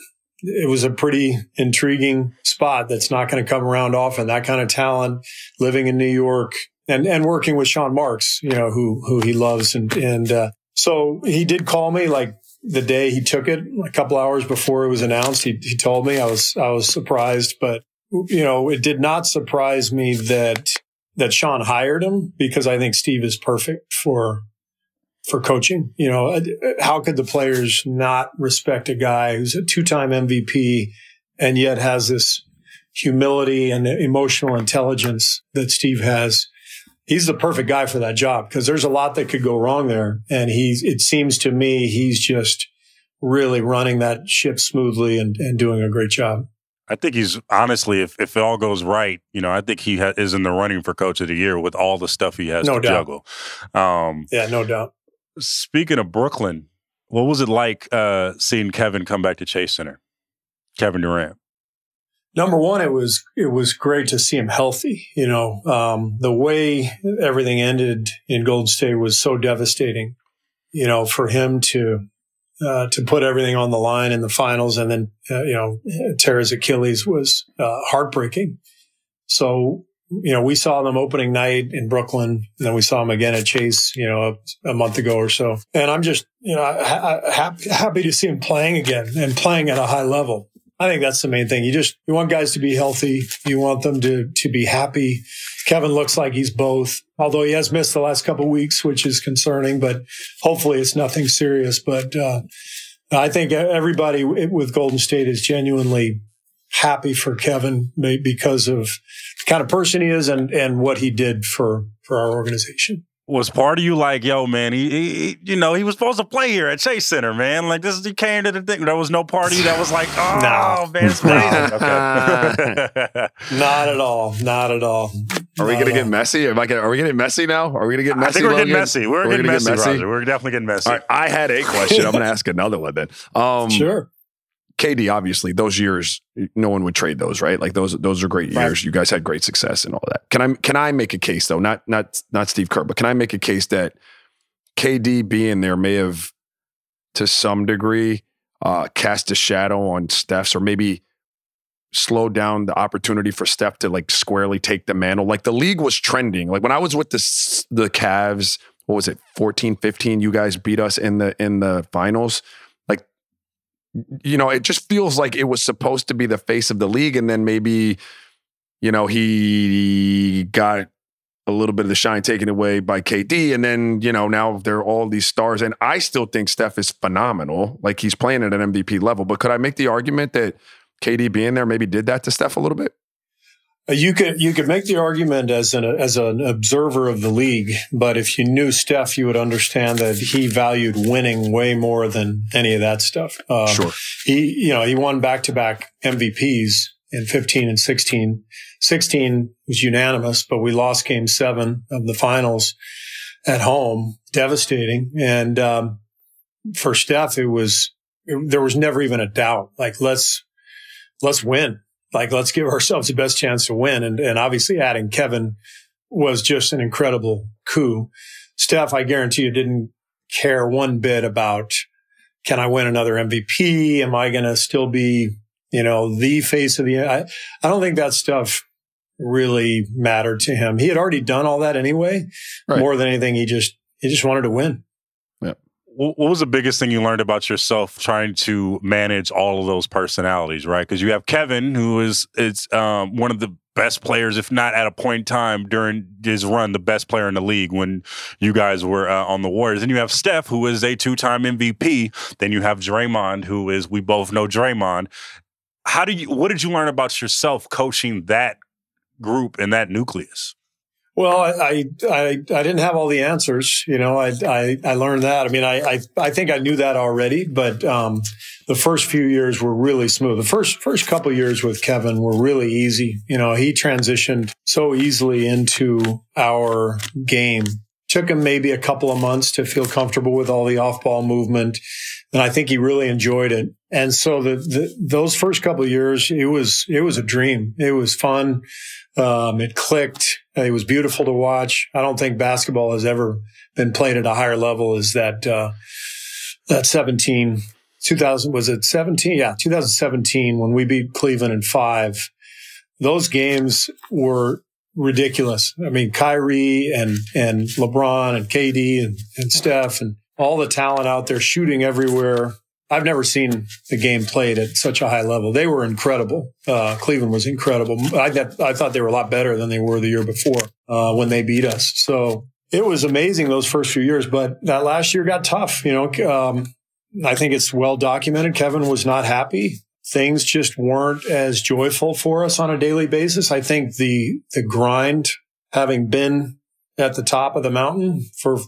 it was a pretty intriguing spot that's not going to come around often. That kind of talent, living in New York, and and working with Sean Marks, you know, who who he loves, and and uh, so he did call me like the day he took it, a couple hours before it was announced, he, he told me I was I was surprised, but you know, it did not surprise me that that Sean hired him because I think Steve is perfect for for coaching. You know, uh, how could the players not respect a guy who's a two-time MVP and yet has this humility and emotional intelligence that Steve has? He's the perfect guy for that job because there's a lot that could go wrong there. And he's, it seems to me, he's just really running that ship smoothly and, and doing a great job. I think he's honestly, if, if it all goes right, you know, I think he ha- is in the running for coach of the year with all the stuff he has No to doubt. juggle. Um, Yeah, no doubt. speaking of Brooklyn, what was it like uh, seeing Kevin come back to Chase Center? Kevin Durant. Number one, it was it was great to see him healthy. You know, um, the way everything ended in Golden State was so devastating. You know, for him to uh, to put everything on the line in the finals and then uh, you know tear his Achilles was uh, heartbreaking. So you know, we saw them opening night in Brooklyn, and then we saw them again at Chase. You know, a, a month ago or so. And I'm just you know ha- happy to see him playing again and playing at a high level. I think that's the main thing. You just you want guys to be healthy. You want them to to be happy. Kevin looks like he's both, although he has missed the last couple weeks, which is concerning. But hopefully, it's nothing serious. But uh, I think everybody with Golden State is genuinely happy for Kevin because of the kind of person he is and and what he did for for our organization was part of you like, yo, man, he, he, you know, he was supposed to play here at Chase Center, man. Like this is he came to the thing. There was no party that was like, [LAUGHS] oh No. man, it's amazing. [LAUGHS] not at all not at all Are we gonna get all. messy? Am I gonna, are we getting messy now? Are we gonna get messy? I think we're getting messy. We're, We're getting gonna get messy, messy? Raja. We're definitely getting messy. All right, I had a question. I'm gonna ask another one then. [LAUGHS] Um, sure KD, obviously, those years, no one would trade those, right? Like those, those are great Right. years. You guys had great success and all that. Can I, can I make a case though? Not, not, not Steve Kerr, but can I make a case that KD being there may have, to some degree, uh, cast a shadow on Steph's, or maybe slowed down the opportunity for Steph to like squarely take the mantle. Like the league was trending. Like when I was with the the Cavs, what was it, 14, 15, you guys beat us in the in the finals. You know, it just feels like it was supposed to be the face of the league, and then maybe, you know, he got a little bit of the shine taken away by KD, and then you know now there are all these stars, and I still think Steph is phenomenal. Like he's playing at an MVP level, but could I make the argument that KD being there maybe did that to Steph a little bit? Uh, You could you could make the argument as an as an observer of the league, but if you knew Steph, you would understand that he valued winning way more than any of that stuff. Um, Sure. He you know he won back to back MVPs in 15 and 16. 16 was unanimous, but we lost Game Seven of the finals at home, devastating. And um, for Steph, it was there was never even a doubt. Like let's let's win like let's give ourselves the best chance to win. And, and obviously adding Kevin was just an incredible coup. Steph, I guarantee you didn't care one bit about, can I win another MVP? Am I going to still be, you know, the face of the, I, I don't think that stuff really mattered to him. He had already done all that anyway. Right. More than anything, he just, he just wanted to win. What was the biggest thing you learned about yourself trying to manage all of those personalities, right? Because you have Kevin, who is is um, one of the best players, if not at a point in time during his run, the best player in the league when you guys were uh, on the Warriors. And you have Steph, who is a two time MVP. Then you have Draymond, who is we both know Draymond. How do you? What did you learn about yourself coaching that group and that nucleus? Well, I, I, I, didn't have all the answers. You know, I, I, I learned that. I mean, I, I, I think I knew that already, but, um, the first few years were really smooth. The first, first couple years with Kevin were really easy. You know, he transitioned so easily into our game. Took him maybe a couple of months to feel comfortable with all the off ball movement. And I think he really enjoyed it. And so the, the those first couple years, it was, it was a dream. It was fun. Um, it clicked. It was beautiful to watch. I don't think basketball has ever been played at a higher level as that, uh, that 17, 2000, was it 17? Yeah, 2017 when we beat Cleveland in five. Those games were ridiculous. I mean, Kyrie and, and LeBron and KD and, and Steph and all the talent out there shooting everywhere. I've never seen the game played at such a high level. They were incredible. Uh, Cleveland was incredible. I, I thought they were a lot better than they were the year before uh, when they beat us. So it was amazing those first few years, but that last year got tough. You know, um, I think it's well documented. Kevin was not happy. Things just weren't as joyful for us on a daily basis. I think the the grind, having been at the top of the mountain for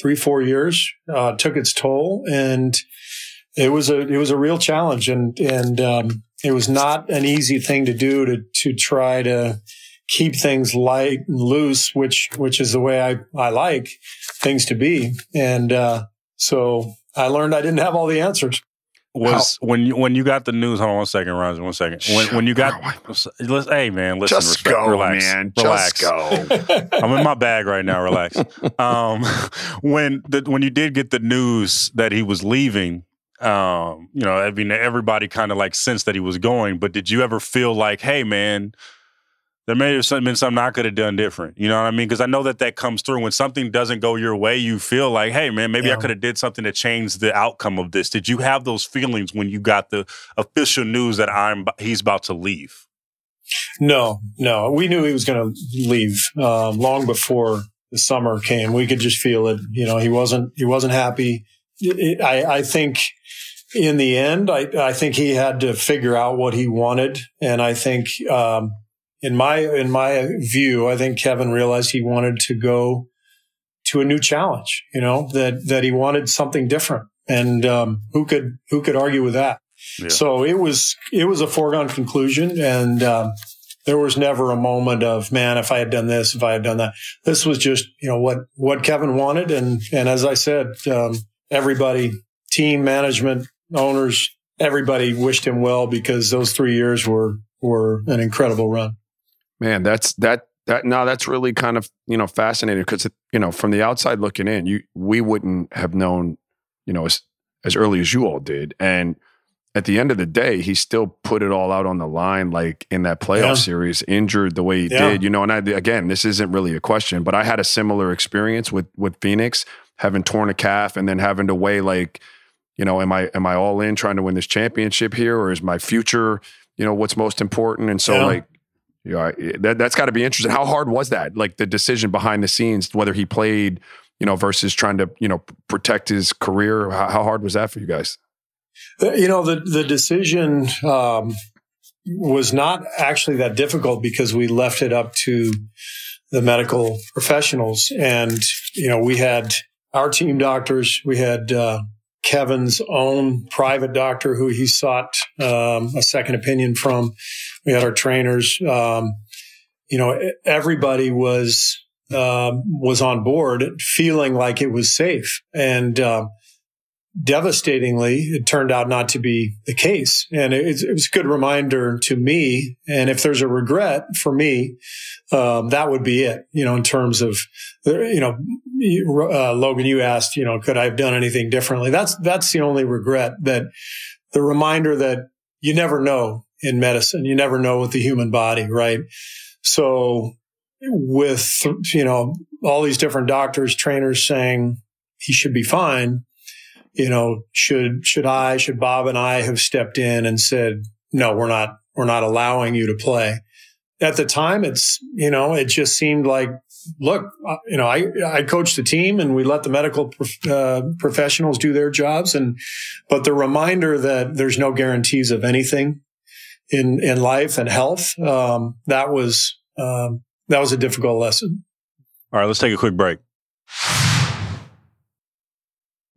three, four years, uh, took its toll, and it was a it was a real challenge, and and um, it was not an easy thing to do to to try to keep things light and loose, which which is the way I I like things to be, and uh, so I learned I didn't have all the answers. Was How? when you when you got the news? Hold on one second, Raja. One second. When when you got, let's, hey man, listen, just respect, go, relax, man, relax. Just go. [LAUGHS] I'm in my bag right now. Relax. [LAUGHS] um, [LAUGHS] when the when you did get the news that he was leaving, um, you know, I mean, everybody kind of like sensed that he was going, but did you ever feel like, hey, man, there may have been something I could have done different. You know what I mean? Because I know that that comes through when something doesn't go your way. You feel like, hey, man, maybe yeah. I could have did something to change the outcome of this. Did you have those feelings when you got the official news that I'm he's about to leave? No, no, we knew he was going to leave um, long before the summer came. We could just feel it. You know, he wasn't he wasn't happy. It, I, I think in the end, I, I think he had to figure out what he wanted. And I think, um, in my, in my view, I think Kevin realized he wanted to go to a new challenge, you know, that, that he wanted something different. And, um, who could, who could argue with that? Yeah. So it was, it was a foregone conclusion. And, um, there was never a moment of, man, if I had done this, if I had done that. This was just, you know, what, what Kevin wanted. And, and as I said, um, everybody, team management, owners, everybody wished him well because those three years were were an incredible run. Man, that's that that now that's really kind of you know fascinating because you know from the outside looking in, you we wouldn't have known you know as as early as you all did, and at the end of the day, he still put it all out on the line, like in that playoff yeah. series, injured the way he yeah. did, you know. And I, again, this isn't really a question, but I had a similar experience with with Phoenix, having torn a calf and then having to weigh like you know, am I am I all in trying to win this championship here, or is my future, you know, what's most important? And so, yeah. like, you know, that that's got to be interesting. How hard was that? Like the decision behind the scenes, whether he played, you know, versus trying to, you know, protect his career. How, how hard was that for you guys? Uh, you know, the the decision um, was not actually that difficult because we left it up to the medical professionals, and you know, we had our team doctors, we had. Uh, Kevin's own private doctor who he sought um, a second opinion from. We had our trainers. Um, you know, everybody was um, was on board, feeling like it was safe, and um, devastatingly, it turned out not to be the case. And it, it, was a good reminder to me. And if there's a regret for me, um, that would be it, you know, in terms of, you know, uh, Logan, you asked, you know, could I have done anything differently? That's, that's the only regret that the reminder that you never know in medicine. You never know with the human body, right? So with, you know, all these different doctors, trainers saying he should be fine you know, should, should I, should Bob and I have stepped in and said, no, we're not, we're not allowing you to play. At the time, it's, you know, it just seemed like, look, uh, you know, I, I coached the team and we let the medical uh, professionals do their jobs. And, but the reminder that there's no guarantees of anything in, in life and health, um, that was, um, that was a difficult lesson. All right, let's take a quick break.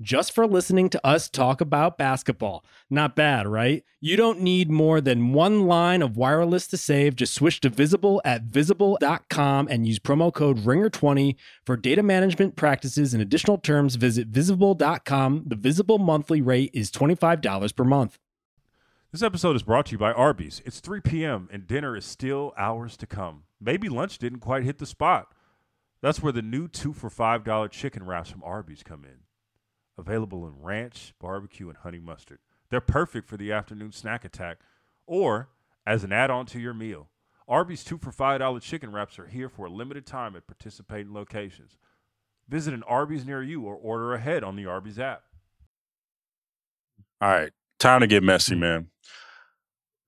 just for listening to us talk about basketball. Not bad, right? You don't need more than one line of wireless to save. Just switch to Visible at visible.com and use promo code RINGER20 for data management practices and additional terms. Visit visible.com. The Visible monthly rate is $25 per month. This episode is brought to you by Arby's. It's 3 p.m. and dinner is still hours to come. Maybe lunch didn't quite hit the spot. That's where the new two for $5 chicken wraps from Arby's come in. Available in ranch, barbecue, and honey mustard. They're perfect for the afternoon snack attack or as an add on to your meal. Arby's two for $5 chicken wraps are here for a limited time at participating locations. Visit an Arby's near you or order ahead on the Arby's app. All right, time to get messy, man.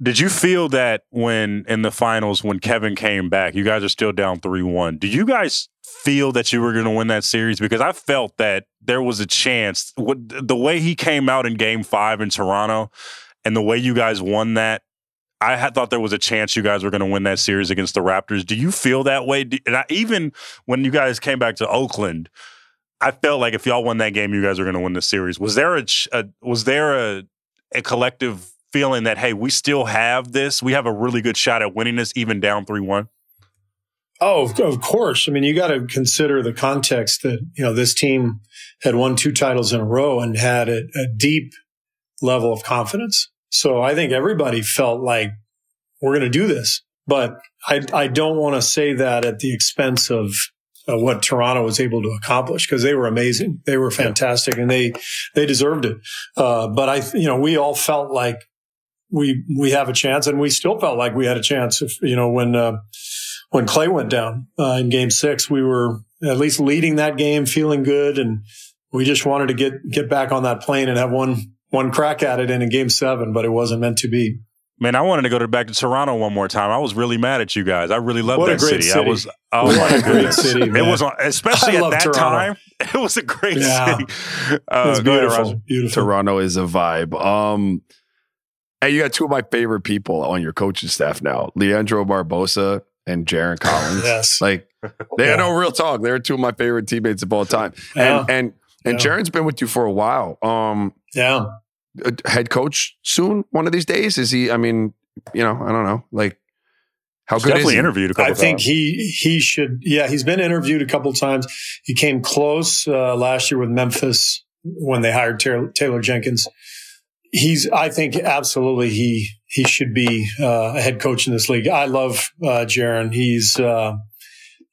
Did you feel that when in the finals, when Kevin came back, you guys are still down 3 1? Did you guys feel that you were going to win that series? Because I felt that there was a chance. The way he came out in game five in Toronto and the way you guys won that, I had thought there was a chance you guys were going to win that series against the Raptors. Do you feel that way? And I, even when you guys came back to Oakland, I felt like if y'all won that game, you guys were going to win the series. Was there a, a was there a, a collective feeling that hey, we still have this. We have a really good shot at winning this, even down three one. Oh, of course. I mean, you got to consider the context that you know this team had won two titles in a row and had a, a deep level of confidence. So I think everybody felt like we're going to do this. But I, I don't want to say that at the expense of uh, what Toronto was able to accomplish because they were amazing. They were fantastic and they, they deserved it. Uh, but I, you know, we all felt like we we have a chance, and we still felt like we had a chance. If you know when uh, when Klay went down uh, in Game Six, we were at least leading that game, feeling good, and we just wanted to get get back on that plane and have one one crack at it in a Game Seven, but it wasn't meant to be. Man, I wanted to go to back to Toronto one more time. I was really mad at you guys. I really loved what that city. city. I was oh what my goodness. City, it was especially at that Toronto. time. [LAUGHS] It was a great yeah. city. Uh, it's beautiful. Ahead, beautiful. Toronto is a vibe. Um, Hey, you got two of my favorite people on your coaching staff now, Leandro Barbosa and Jarron [LAUGHS] Collins. yes. Like [LAUGHS] they yeah. no real talk. They're two of my favorite teammates of all time. Yeah. And and and yeah. Jarron's been with you for a while. Um yeah. Head coach soon, one of these days. Is he I mean, you know, I don't know. Like how he's good definitely is he? interviewed a couple I think times. he he should yeah, he's been interviewed a couple times. He came close uh, last year with Memphis when they hired Taylor, Taylor Jenkins he's I think absolutely he he should be uh, a head coach in this league. I love uh, Jarron. He's uh,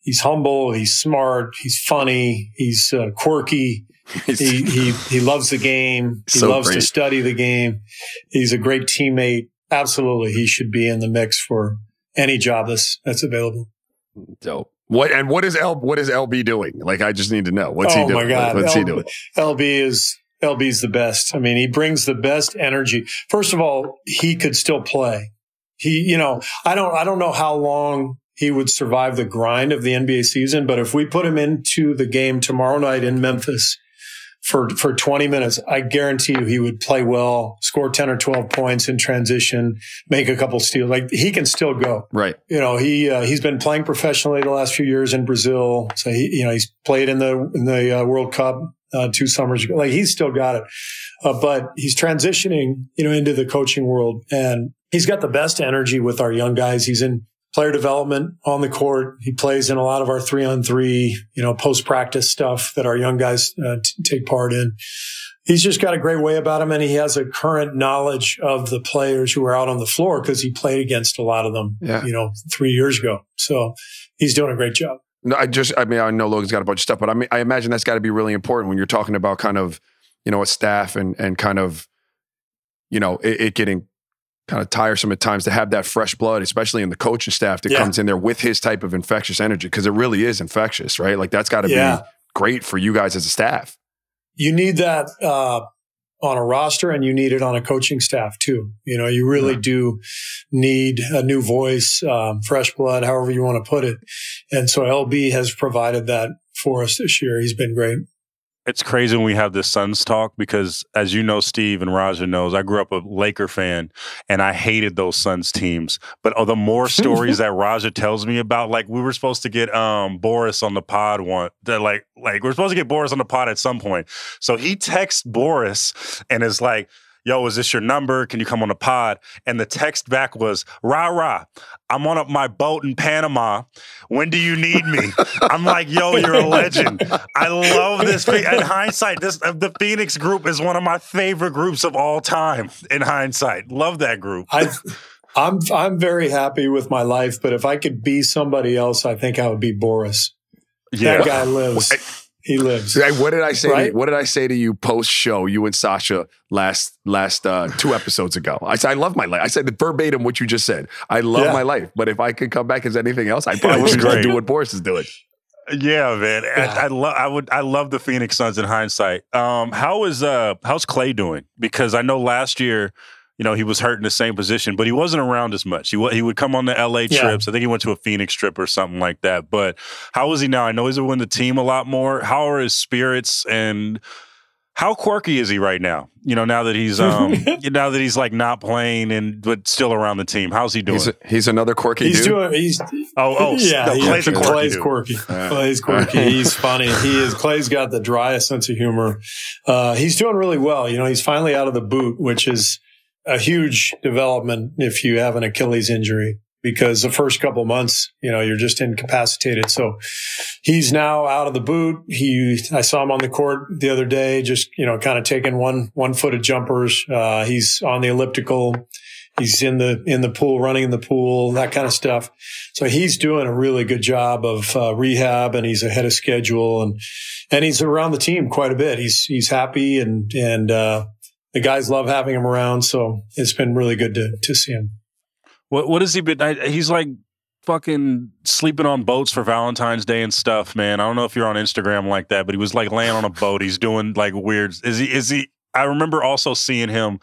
he's humble. He's smart. He's funny. He's uh, quirky. he, he he loves the game. He so loves great. to study the game. He's a great teammate. Absolutely, he should be in the mix for any job that's that's available. Dope. What and what is L what is LB doing? Like I just need to know. What's oh he doing? my god, What's L, he doing? LB is LB's the best. I mean, he brings the best energy. First of all, he could still play. He, you know, I don't, I don't know how long he would survive the grind of the NBA season, but if we put him into the game tomorrow night in Memphis for, for 20 minutes, I guarantee you he would play well, score 10 or 12 points in transition, make a couple steals. Like he can still go. Right. You know, he, uh, he's been playing professionally the last few years in Brazil. So he, you know, he's played in the, in the uh, World Cup uh, two summers ago. Like he's still got it, uh, but he's transitioning, you know, into the coaching world, and he's got the best energy with our young guys. He's in player development on the court. He plays in a lot of our three on three, you know, post practice stuff that our young guys uh, t- take part in. He's just got a great way about him, and he has a current knowledge of the players who are out on the floor because he played against a lot of them, yeah. you know, three years ago. So he's doing a great job. No, I just, I mean, I know Logan's got a bunch of stuff, but I mean, I imagine that's got to be really important when you're talking about kind of, you know, a staff and and kind of, you know, it, it getting kind of tiresome at times to have that fresh blood, especially in the coaching staff that Yeah. comes in there with his type of infectious energy, because it really is infectious, right? Like that's got to Yeah. be great for you guys as a staff. you need that uh, on a roster and you need it on a coaching staff too. You know, you really do need a new voice, um, fresh blood, however you want to put it. And so LB has provided that for us this year. He's been great. It's crazy when we have this Suns talk because, as you know, Steve and Raja knows, I grew up a Laker fan and I hated those Suns teams. But oh, the more [LAUGHS] stories that Raja tells me about, like we were supposed to get um, Boris on the pod one, that like like we're supposed to get Boris on the pod at some point. So he texts Boris and is like. Yo, is this your number? Can you come on the pod? And the text back was, rah, rah, I'm on my boat in Panama. When do you need me? [LAUGHS] I'm like, yo, you're a legend. I love this. In [LAUGHS] hindsight, this uh, the Phoenix group is one of my favorite groups of all time. In hindsight, love that group. I, I'm I'm very happy with my life, but if I could be somebody else, I think I would be Boris. Yeah. That guy lives. He lives. Hey, what did I say? Right? To, what did I say to you post show? You and Sasha last last uh, two episodes ago. I said I love my life. I said verbatim what you just said. I love yeah. my life, but if I could come back as anything else, I probably would do what Boris is doing. Yeah, man. Yeah. I, I love. I would. I love the Phoenix Suns in hindsight. Um, how is uh, how's Klay doing? Because I know last year you know, he was hurt in the same position, but he wasn't around as much. He he would come on the LA trips. Yeah. I think he went to a Phoenix trip or something like that. But how is he now? I know he's with the team a lot more. How are his spirits and how quirky is he right now? You know, now that he's [LAUGHS] um now that he's like not playing and but still around the team. How's he doing? He's, a, he's another quirky he's dude. Doing, he's oh oh [LAUGHS] yeah, no, Klay's, a quirky Klay's quirky. Klay's quirky. he's funny. He is Klay's got the driest sense of humor. Uh, he's doing really well. You know, he's finally out of the boot, which is a huge development if you have an Achilles injury because the first couple months, you know, you're just incapacitated. So he's now out of the boot. He, I saw him on the court the other day, just, you know, kind of taking one, one footed jumpers. Uh, he's on the elliptical. He's in the, in the pool, running in the pool, that kind of stuff. So he's doing a really good job of uh, rehab and he's ahead of schedule and, and he's around the team quite a bit. He's, he's happy and, and, uh, the guys love having him around. So it's been really good to to see him. What what has he been? I, he's like fucking sleeping on boats for Valentine's Day and stuff, man. I don't know if you're on Instagram like that, but he was like laying on a boat. He's doing like weird. Is he? Is he? I remember also seeing him,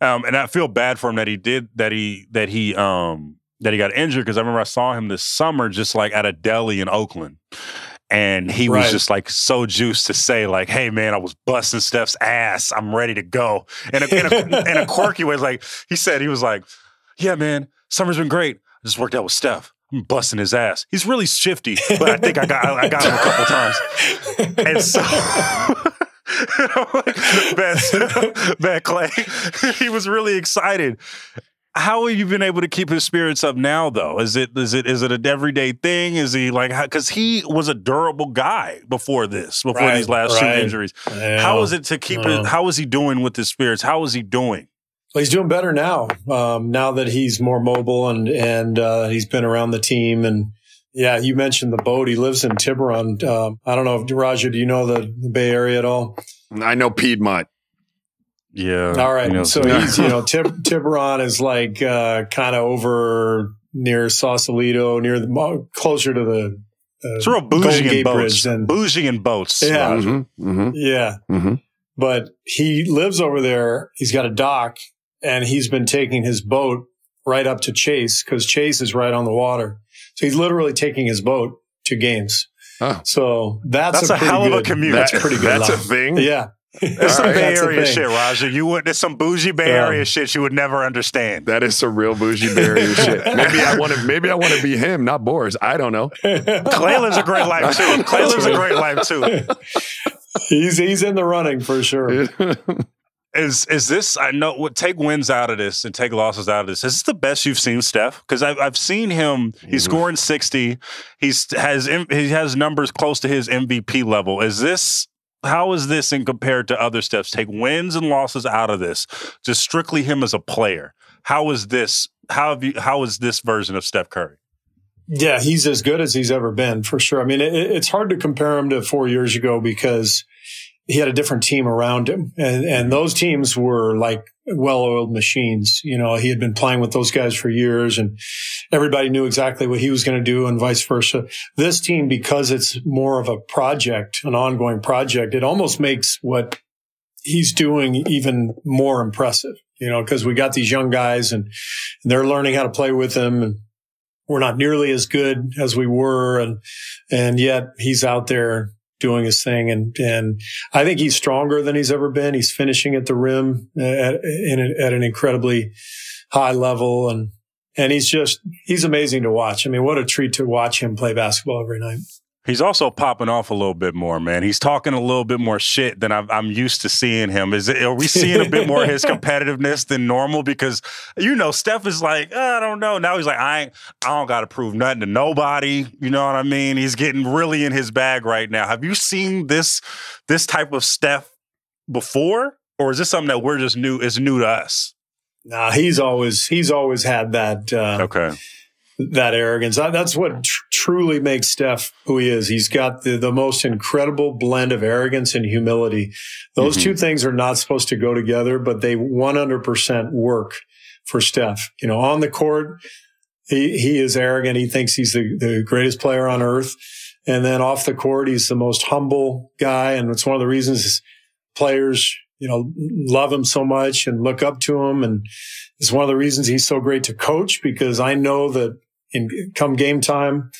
um, and I feel bad for him that he did that. He that he um that he got injured because I remember I saw him this summer just like at a deli in Oakland and he right. was just like so juiced to say like, "Hey man, I was busting Steph's ass. I'm ready to go." And in, in, a, in a quirky way, like he said, he was like, "Yeah, man, summer's been great. I just worked out with Steph. I'm busting his ass. He's really shifty, but I think I got I got him a couple times." And so. [LAUGHS] bad, bad [LAUGHS] Klay, [LAUGHS] he was really excited how have you been able to keep his spirits up now though? Is it is it is it an everyday thing? Is he like because he was a durable guy before this before right, these last right. two injuries. How is it to keep it how is he doing with his spirits? How is he doing? Well, he's doing better now um, now that he's more mobile and and uh, he's been around the team. And yeah you mentioned the boat. He lives in tiburon. Uh, i don't know Raja do you know the, the bay area at all? I know piedmont yeah. All right. You know, so [LAUGHS] he's, you know, Tib- Tiburon is like uh, kind of over near Sausalito, near the closer to the. Uh, it's real bougie in boats. And, bougie in boats. Yeah. Mm-hmm, mm-hmm. Yeah. Mm-hmm. But he lives over there. He's got a dock and he's been taking his boat right up to Chase because Chase is right on the water. So he's literally taking his boat to games. Oh. So that's, that's a, a hell of a commute. That's pretty good. That's a thing. Yeah. There's some right, Bay Area shit, Raja. You would there's some bougie Bay yeah. Area shit you would never understand. That is some real bougie Bay Area [LAUGHS] shit. Maybe I want to maybe I want to be him, not Boris. I don't know. Klay lives a great life too. [LAUGHS] Klay lives a great life too. He's he's in the running for sure. [LAUGHS] Is is this? I know. Take wins out of this and take losses out of this. Is this the best you've seen Steph? Because I've I've seen him. He's scoring sixty. He's has he has numbers close to his MVP level. Is this how is this in compared to other steps? Take wins and losses out of this. Just strictly him as a player. How is this? How have you? How is this version of Steph Curry? Yeah, he's as good as he's ever been for sure. I mean, it, it's hard to compare him to four years ago because he had a different team around him, and and those teams were like well-oiled machines. You know, he had been playing with those guys for years, and everybody knew exactly what he was going to do, and vice versa. This team, because it's more of a project, an ongoing project, it almost makes what he's doing even more impressive. You know, because we got these young guys, and they're learning how to play with him, and we're not nearly as good as we were, and and yet he's out there doing his thing. And, and I think he's stronger than he's ever been. He's finishing at the rim uh, at, in, at an incredibly high level. And, and he's just, he's amazing to watch. I mean, what a treat to watch him play basketball every night. He's also popping off a little bit more, man. He's talking a little bit more shit than I'm, I'm used to seeing him. Is it, are we seeing a bit more of his [LAUGHS] competitiveness than normal? Because you know, Steph is like, I don't know. Now he's like, I ain't, I don't got to prove nothing to nobody. You know what I mean? He's getting really in his bag right now. Have you seen this this type of Steph before, or is this something that we're just new? Is new to us? Nah, he's always he's always had that. Uh, Okay. That arrogance. That's what tr- truly makes Steph who he is. He's got the, the most incredible blend of arrogance and humility. Those Mhm. two things are not supposed to go together, but they 100% work for Steph. You know, on the court, he, he is arrogant. He thinks he's the, the greatest player on earth. And then off the court, he's the most humble guy. And it's one of the reasons players, you know, love him so much and look up to him. And it's one of the reasons he's so great to coach because I know that in come game time,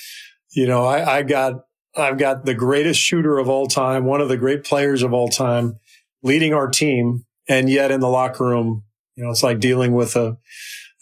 you know, I, I got, I've got the greatest shooter of all time, one of the great players of all time leading our team. And yet in the locker room, you know, it's like dealing with a,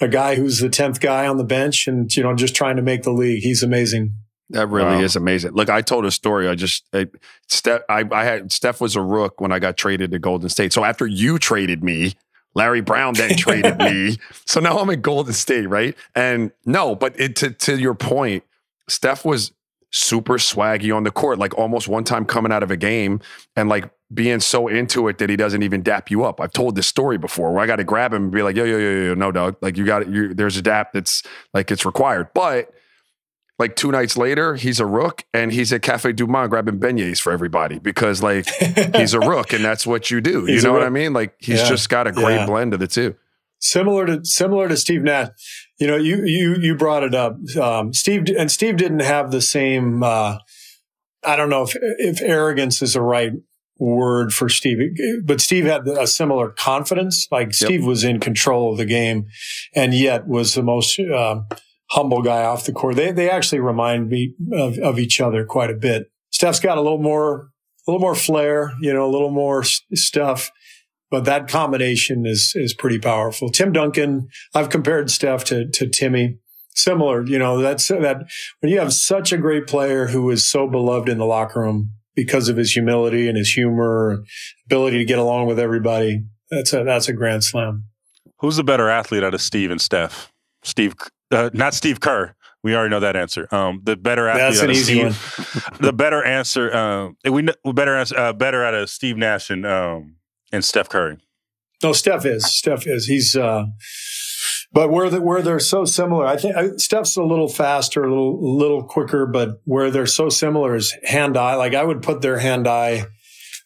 a guy who's the 10th guy on the bench and, you know, just trying to make the league. He's amazing. That really Wow. is amazing. Look, I told a story. I just I, Steph. I, I had Steph was a rook when I got traded to Golden State. So after you traded me, Larry Brown then [LAUGHS] traded me. So now I'm at Golden State, right? And no, but it, to to your point, Steph was super swaggy on the court. Like almost one time coming out of a game and like being so into it that he doesn't even dap you up. I've told this story before where I got to grab him and be like, yo, yo, yo, yo, yo, no, dog. Like you got you. There's a dap that's like it's required, but like two nights later, he's a rook and he's at Cafe Du Monde grabbing beignets for everybody because like he's a rook and that's what you do. You He's a know what I mean? Like he's Yeah. just got a great Yeah. blend of the two. similar to similar to Steve Nash. You know, you you you brought it up. Um, Steve and Steve didn't have the same. Uh, I don't know if if arrogance is the right word for Steve, but Steve had a similar confidence. Like Steve was in control of the game, and yet was the most um humble guy off the court. They they actually remind me of, of each other quite a bit. Steph's got a little more a little more flair, you know, a little more stuff but that combination is is pretty powerful. Tim Duncan, I've compared Steph to to Timmy. Similar, you know, that's that when you have such a great player who is so beloved in the locker room because of his humility and his humor, ability to get along with everybody. That's a that's a grand slam. Who's the better athlete out of Steve and Steph? Steve, uh, not Steve Kerr. We already know that answer. Um, the better athlete That's an easy Steve, one. the better answer. Um, we better answer, uh, better out of Steve Nash and um and Steph Curry. No, Steph is. Steph is. He's. uh But where the, where they're so similar, I think I, Steph's a little faster, a little little quicker. But where they're so similar is hand eye. Like I would put their hand eye.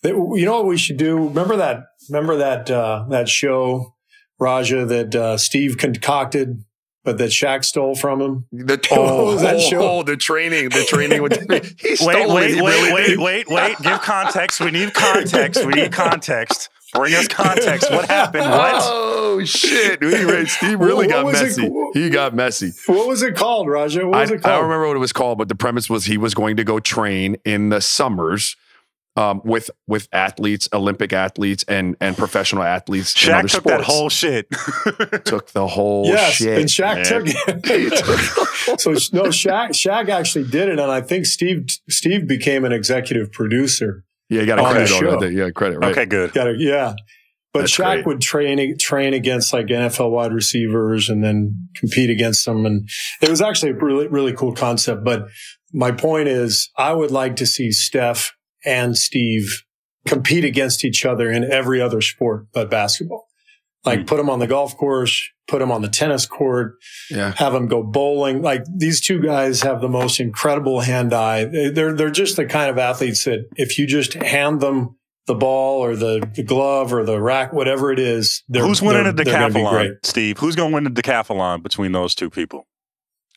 They, you know what we should do? Remember that? Remember that uh that show, Raja, that uh Steve concocted, but that Shaq stole from him. The oh, What was that [LAUGHS] oh, show? oh, the training, the training with [LAUGHS] he stole Wait, wait, He wait, really wait, did. wait, wait. Give context. We need context. We need context. Bring us context. What happened? [LAUGHS] What? Oh shit! He Steve really What got was it? messy. He got messy. What was it called, Raja? What was I it called? I don't remember what it was called, but the premise was he was going to go train in the summers um, with with athletes, Olympic athletes, and and professional athletes. in Shaq took that whole shit. [LAUGHS] took the whole Yes, shit. and Shaq man. [LAUGHS] took it. so no, Shaq Shaq actually did it, and I think Steve Steve became an executive producer. yeah, you got On credit the show. that. Yeah, credit. Right. okay, good. Got it, yeah. But That's Shaq great. would train train against like NFL wide receivers and then compete against them, and it was actually a really really cool concept. But my point is, I would like to see Steph and Steve compete against each other in every other sport but basketball. Like Hmm. put them on the golf course, put them on the tennis court, Yeah. have them go bowling. Like these two guys have the most incredible hand eye. They- They're they're just the kind of athletes that if you just hand them the ball or the, the glove or the rack, whatever it is, they're, Who's winning they're, the they're gonna be great. decathlon, Steve? Who's going to win the decathlon between those two people?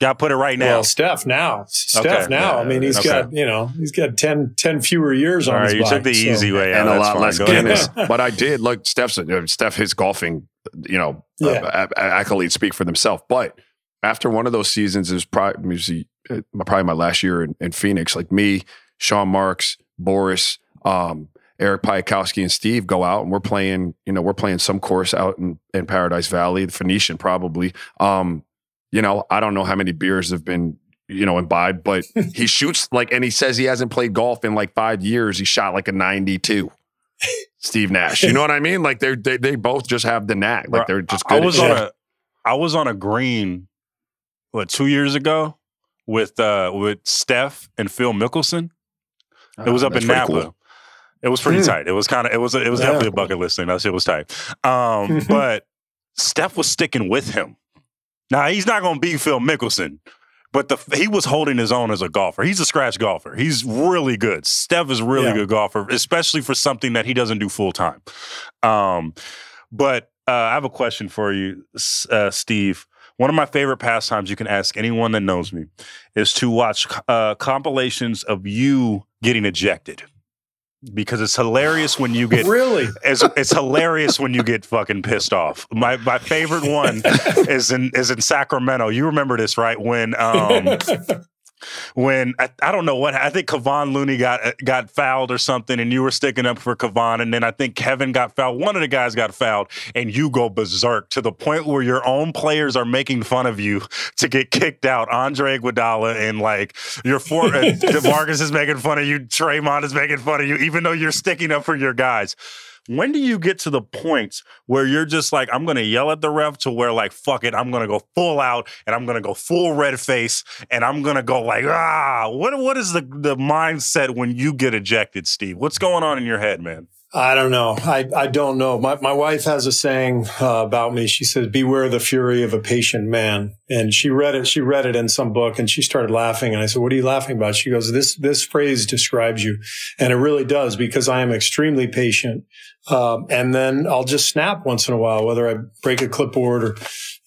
Got to put it right now. Well, Steph now, Steph Okay. now. I mean, he's Okay. got you know he's got 10, 10 fewer years All on right, his you bike, took the so- easy way out. and a lot fine. less Go ahead. Guinness. [LAUGHS] but I did look. Steph's uh, Steph his golfing, you know, uh, Yeah. a- a- accolades speak for themselves. But after one of those seasons, it was probably probably my last year in, in Phoenix. Like me, Sean Marks, Boris, um, Eric Piatkowski, and Steve go out and we're playing. You know, we're playing some course out in, in Paradise Valley, the Phoenician probably. Um, you know, I don't know how many beers have been you know, imbibe, but [LAUGHS] he shoots like, and he says he hasn't played golf in like five years. He shot like a 92. Steve Nash. You know what I mean? Like they're, they, they both just have the knack. Like they're just good. I was at on shit. a I was on a green what two years ago with uh with Steph and Phil Mickelson. It was Oh, up in pretty Napa. cool. It was pretty Mm. tight. It was kind of it was it was Yeah. definitely a bucket list thing. That shit was tight. Um, [LAUGHS] but Steph was sticking with him. Now he's not going to beat Phil Mickelson, but the he was holding his own as a golfer. He's a scratch golfer. He's really good. Steph is a really Yeah. good golfer, especially for something that he doesn't do full time. Um, but uh, I have a question for you, uh, Steve. One of my favorite pastimes you can ask anyone that knows me is to watch uh, compilations of you getting ejected because it's hilarious when you get really? it's, it's hilarious when you get fucking pissed off. My my favorite one [LAUGHS] is in is in Sacramento. You remember this, right? When um [LAUGHS] when I, I don't know what I think Kevon Looney got uh, got fouled or something, and you were sticking up for Kevon, and then I think Kevin got fouled. One of the guys got fouled, and you go berserk to the point where your own players are making fun of you to get kicked out. Andre Iguodala and like your four, uh, [LAUGHS] Demarcus is making fun of you. Draymond is making fun of you, even though you're sticking up for your guys. When do you get to the point where you're just like, I'm gonna yell at the ref to where like, fuck it, I'm gonna go full out and I'm gonna go full red face and I'm gonna go like, ah, what what is the the mindset when you get ejected, Steve? What's going on in your head, man? I don't know. I, I don't know. My, my wife has a saying uh, about me. She says, beware the fury of a patient man. And she read it. She read it in some book and she started laughing. And I said, what are you laughing about? She goes, this, this phrase describes you. And it really does because I am extremely patient. Um, and then I'll just snap once in a while, whether I break a clipboard or,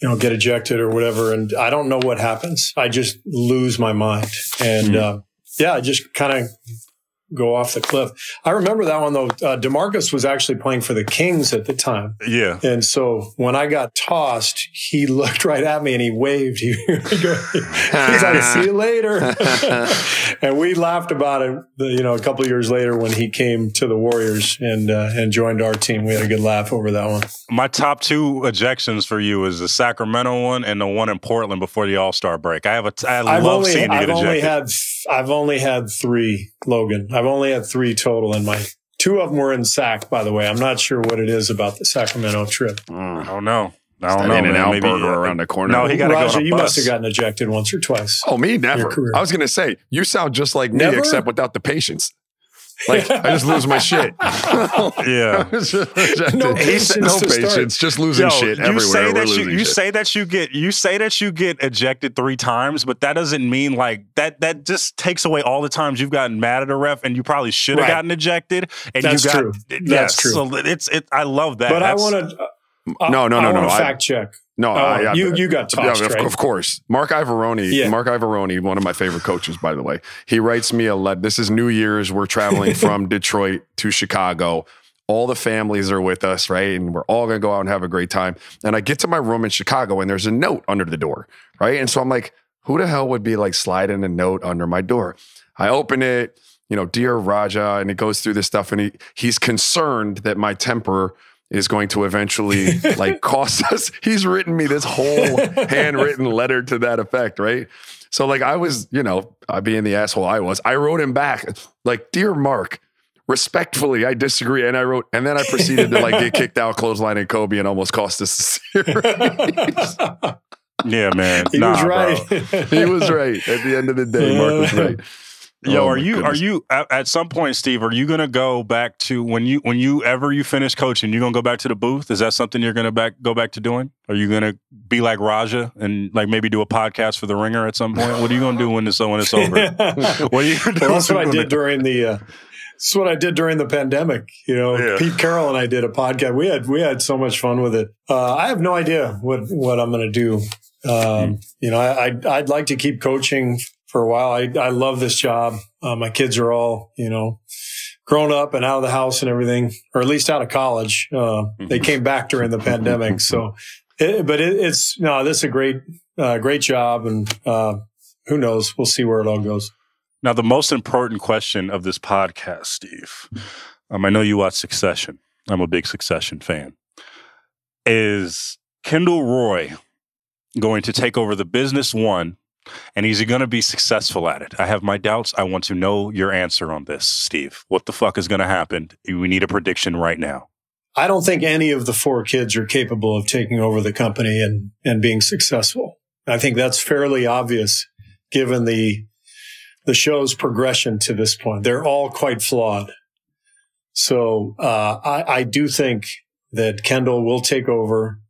you know, get ejected or whatever. And I don't know what happens. I just lose my mind. And, uh, yeah, I just kind of go off the cliff. I remember that one though. Uh, Demarcus was actually playing for the Kings at the time, Yeah. and so when I got tossed, he [LAUGHS] looked right at me and he waved. [LAUGHS] He, he's like, "See you later," [LAUGHS] and we laughed about it. You know, a couple of years later when he came to the Warriors and uh, and joined our team, we had a good laugh over that one. My top two ejections for you is the Sacramento one and the one in Portland before the All Star break. I have a I I've love only seeing you I've get only ejected. had I've only had three, Logan. I've only had three total in my. Two of them were in Sac, by the way. I'm not sure what it is about the Sacramento trip. I don't know. I don't know. in and man. out Maybe burger uh, around the corner. No, he got to go on a you bus. must have gotten ejected once or twice. Oh, me never. career. I was gonna say you sound just like me, except without the patience. Like I just lose my shit. [LAUGHS] Yeah. [LAUGHS] It's just. No patience no patience, just losing Yo, shit you everywhere. say that you, you shit. say that you get you say that you get ejected three times, but that doesn't mean like that. That just takes away all the times you've gotten mad at a ref, and you probably should have Right. gotten ejected. And That's you got true. yes, That's true. So it's it. I love that. but I want to. Uh, no, no, no, no, I- Fact check. No, Oh, I- I- you you got Yeah, of, right? of course. Marc Iavaroni, Yeah. Marc Iavaroni, one of my favorite coaches, by the way. He writes me a letter. This is New Year's. We're traveling [LAUGHS] from Detroit to Chicago. All the families are with us, right? And we're all gonna go out and have a great time. And I get to my room in Chicago and there's a note under the door, right? And so I'm like, who the hell would be like sliding a note under my door? I open it, you know, dear Raja, and it goes through this stuff, and he he's concerned that my temper is going to eventually [LAUGHS] like cost us. He's written me this whole [LAUGHS] handwritten letter to that effect, right? So like I was, you know, I being the asshole I was, I wrote him back like, dear Mark, respectfully, I disagree. And I wrote, and then I proceeded to like get [LAUGHS] kicked out, clothesline and Kobe, and almost cost us the series. yeah, man. he Nah, was bro. right. he was right. At the end of the day, Mark was right. Yo, Oh, are you goodness. are you at, at some point, Steve? Are you gonna go back to when you when you ever you finish coaching? You gonna go back to the booth? Is that something you're gonna back go back to doing? Are you gonna be like Raja and like maybe do a podcast for the Ringer at some point? What are you gonna do when it's when it's over? [LAUGHS] What are you gonna do? [LAUGHS] well, that's what I did during the. Uh, that's what I did during the pandemic. You know, Yeah. Pete Carroll and I did a podcast. We had we had so much fun with it. Uh, I have no idea what what I'm going to do. Um, You know, I, I'd, I'd like to keep coaching for a while. I I love this job. Uh, my kids are all you know grown up and out of the house and everything, or at least out of college. Uh, They came back during the pandemic, so. It, but it, it's no, this is a great uh, great job, and uh, who knows? We'll see where it all goes. Now, the most important question of this podcast, Steve, um, I know you watch Succession. I'm a big Succession fan. Is Kendall Roy going to take over the business one And is he going to be successful at it? I have my doubts. I want to know your answer on this, Steve. What the fuck is going to happen? We need a prediction right now. I don't think any of the four kids are capable of taking over the company and, and being successful. I think that's fairly obvious given the the show's progression to this point. They're all quite flawed. So uh, I, I, do think that Kendall will take over,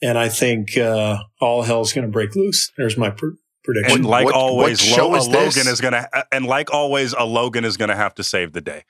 and I think uh, all hell's going to break loose. There's my pr- prediction. And like what, always, what Lo- is Logan is going to, and like always, a Logan is going to have to save the day.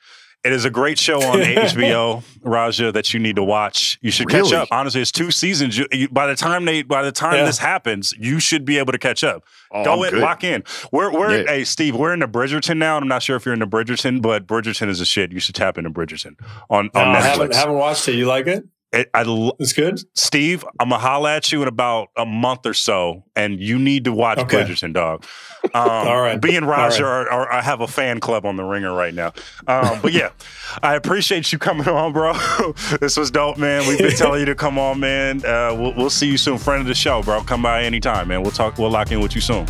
It is a great show on [LAUGHS] HBO, Raja, that you need to watch. You should really? catch up. Honestly, it's two seasons. You, you, by the time they, by the time yeah. this happens, you should be able to catch up. Oh, Go in, lock in. We're, we're, yeah. hey, Steve, we're in the Bridgerton now. I'm not sure if you're in the Bridgerton, but Bridgerton is a shit. You should tap into Bridgerton on, on no, Netflix. I haven't, haven't watched it. You like it? It, I, it's good. Steve, I'm gonna holla at you in about a month or so, and you need to watch okay. Bridgerton, dog. Um, [LAUGHS] All right. Being Roger, right. or, or, I have a fan club on the ringer right now. Um, but yeah, [LAUGHS] I appreciate you coming on, bro. [LAUGHS] this was dope, man. We've been telling you to come on, man. Uh, we'll, we'll see you soon. Friend of the show, bro. Come by anytime, man. We'll talk. We'll lock in with you soon.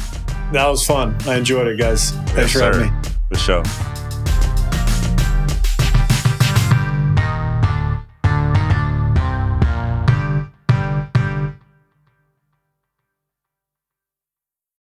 That was fun. I enjoyed it, guys. Thanks yes, for having me. For sure.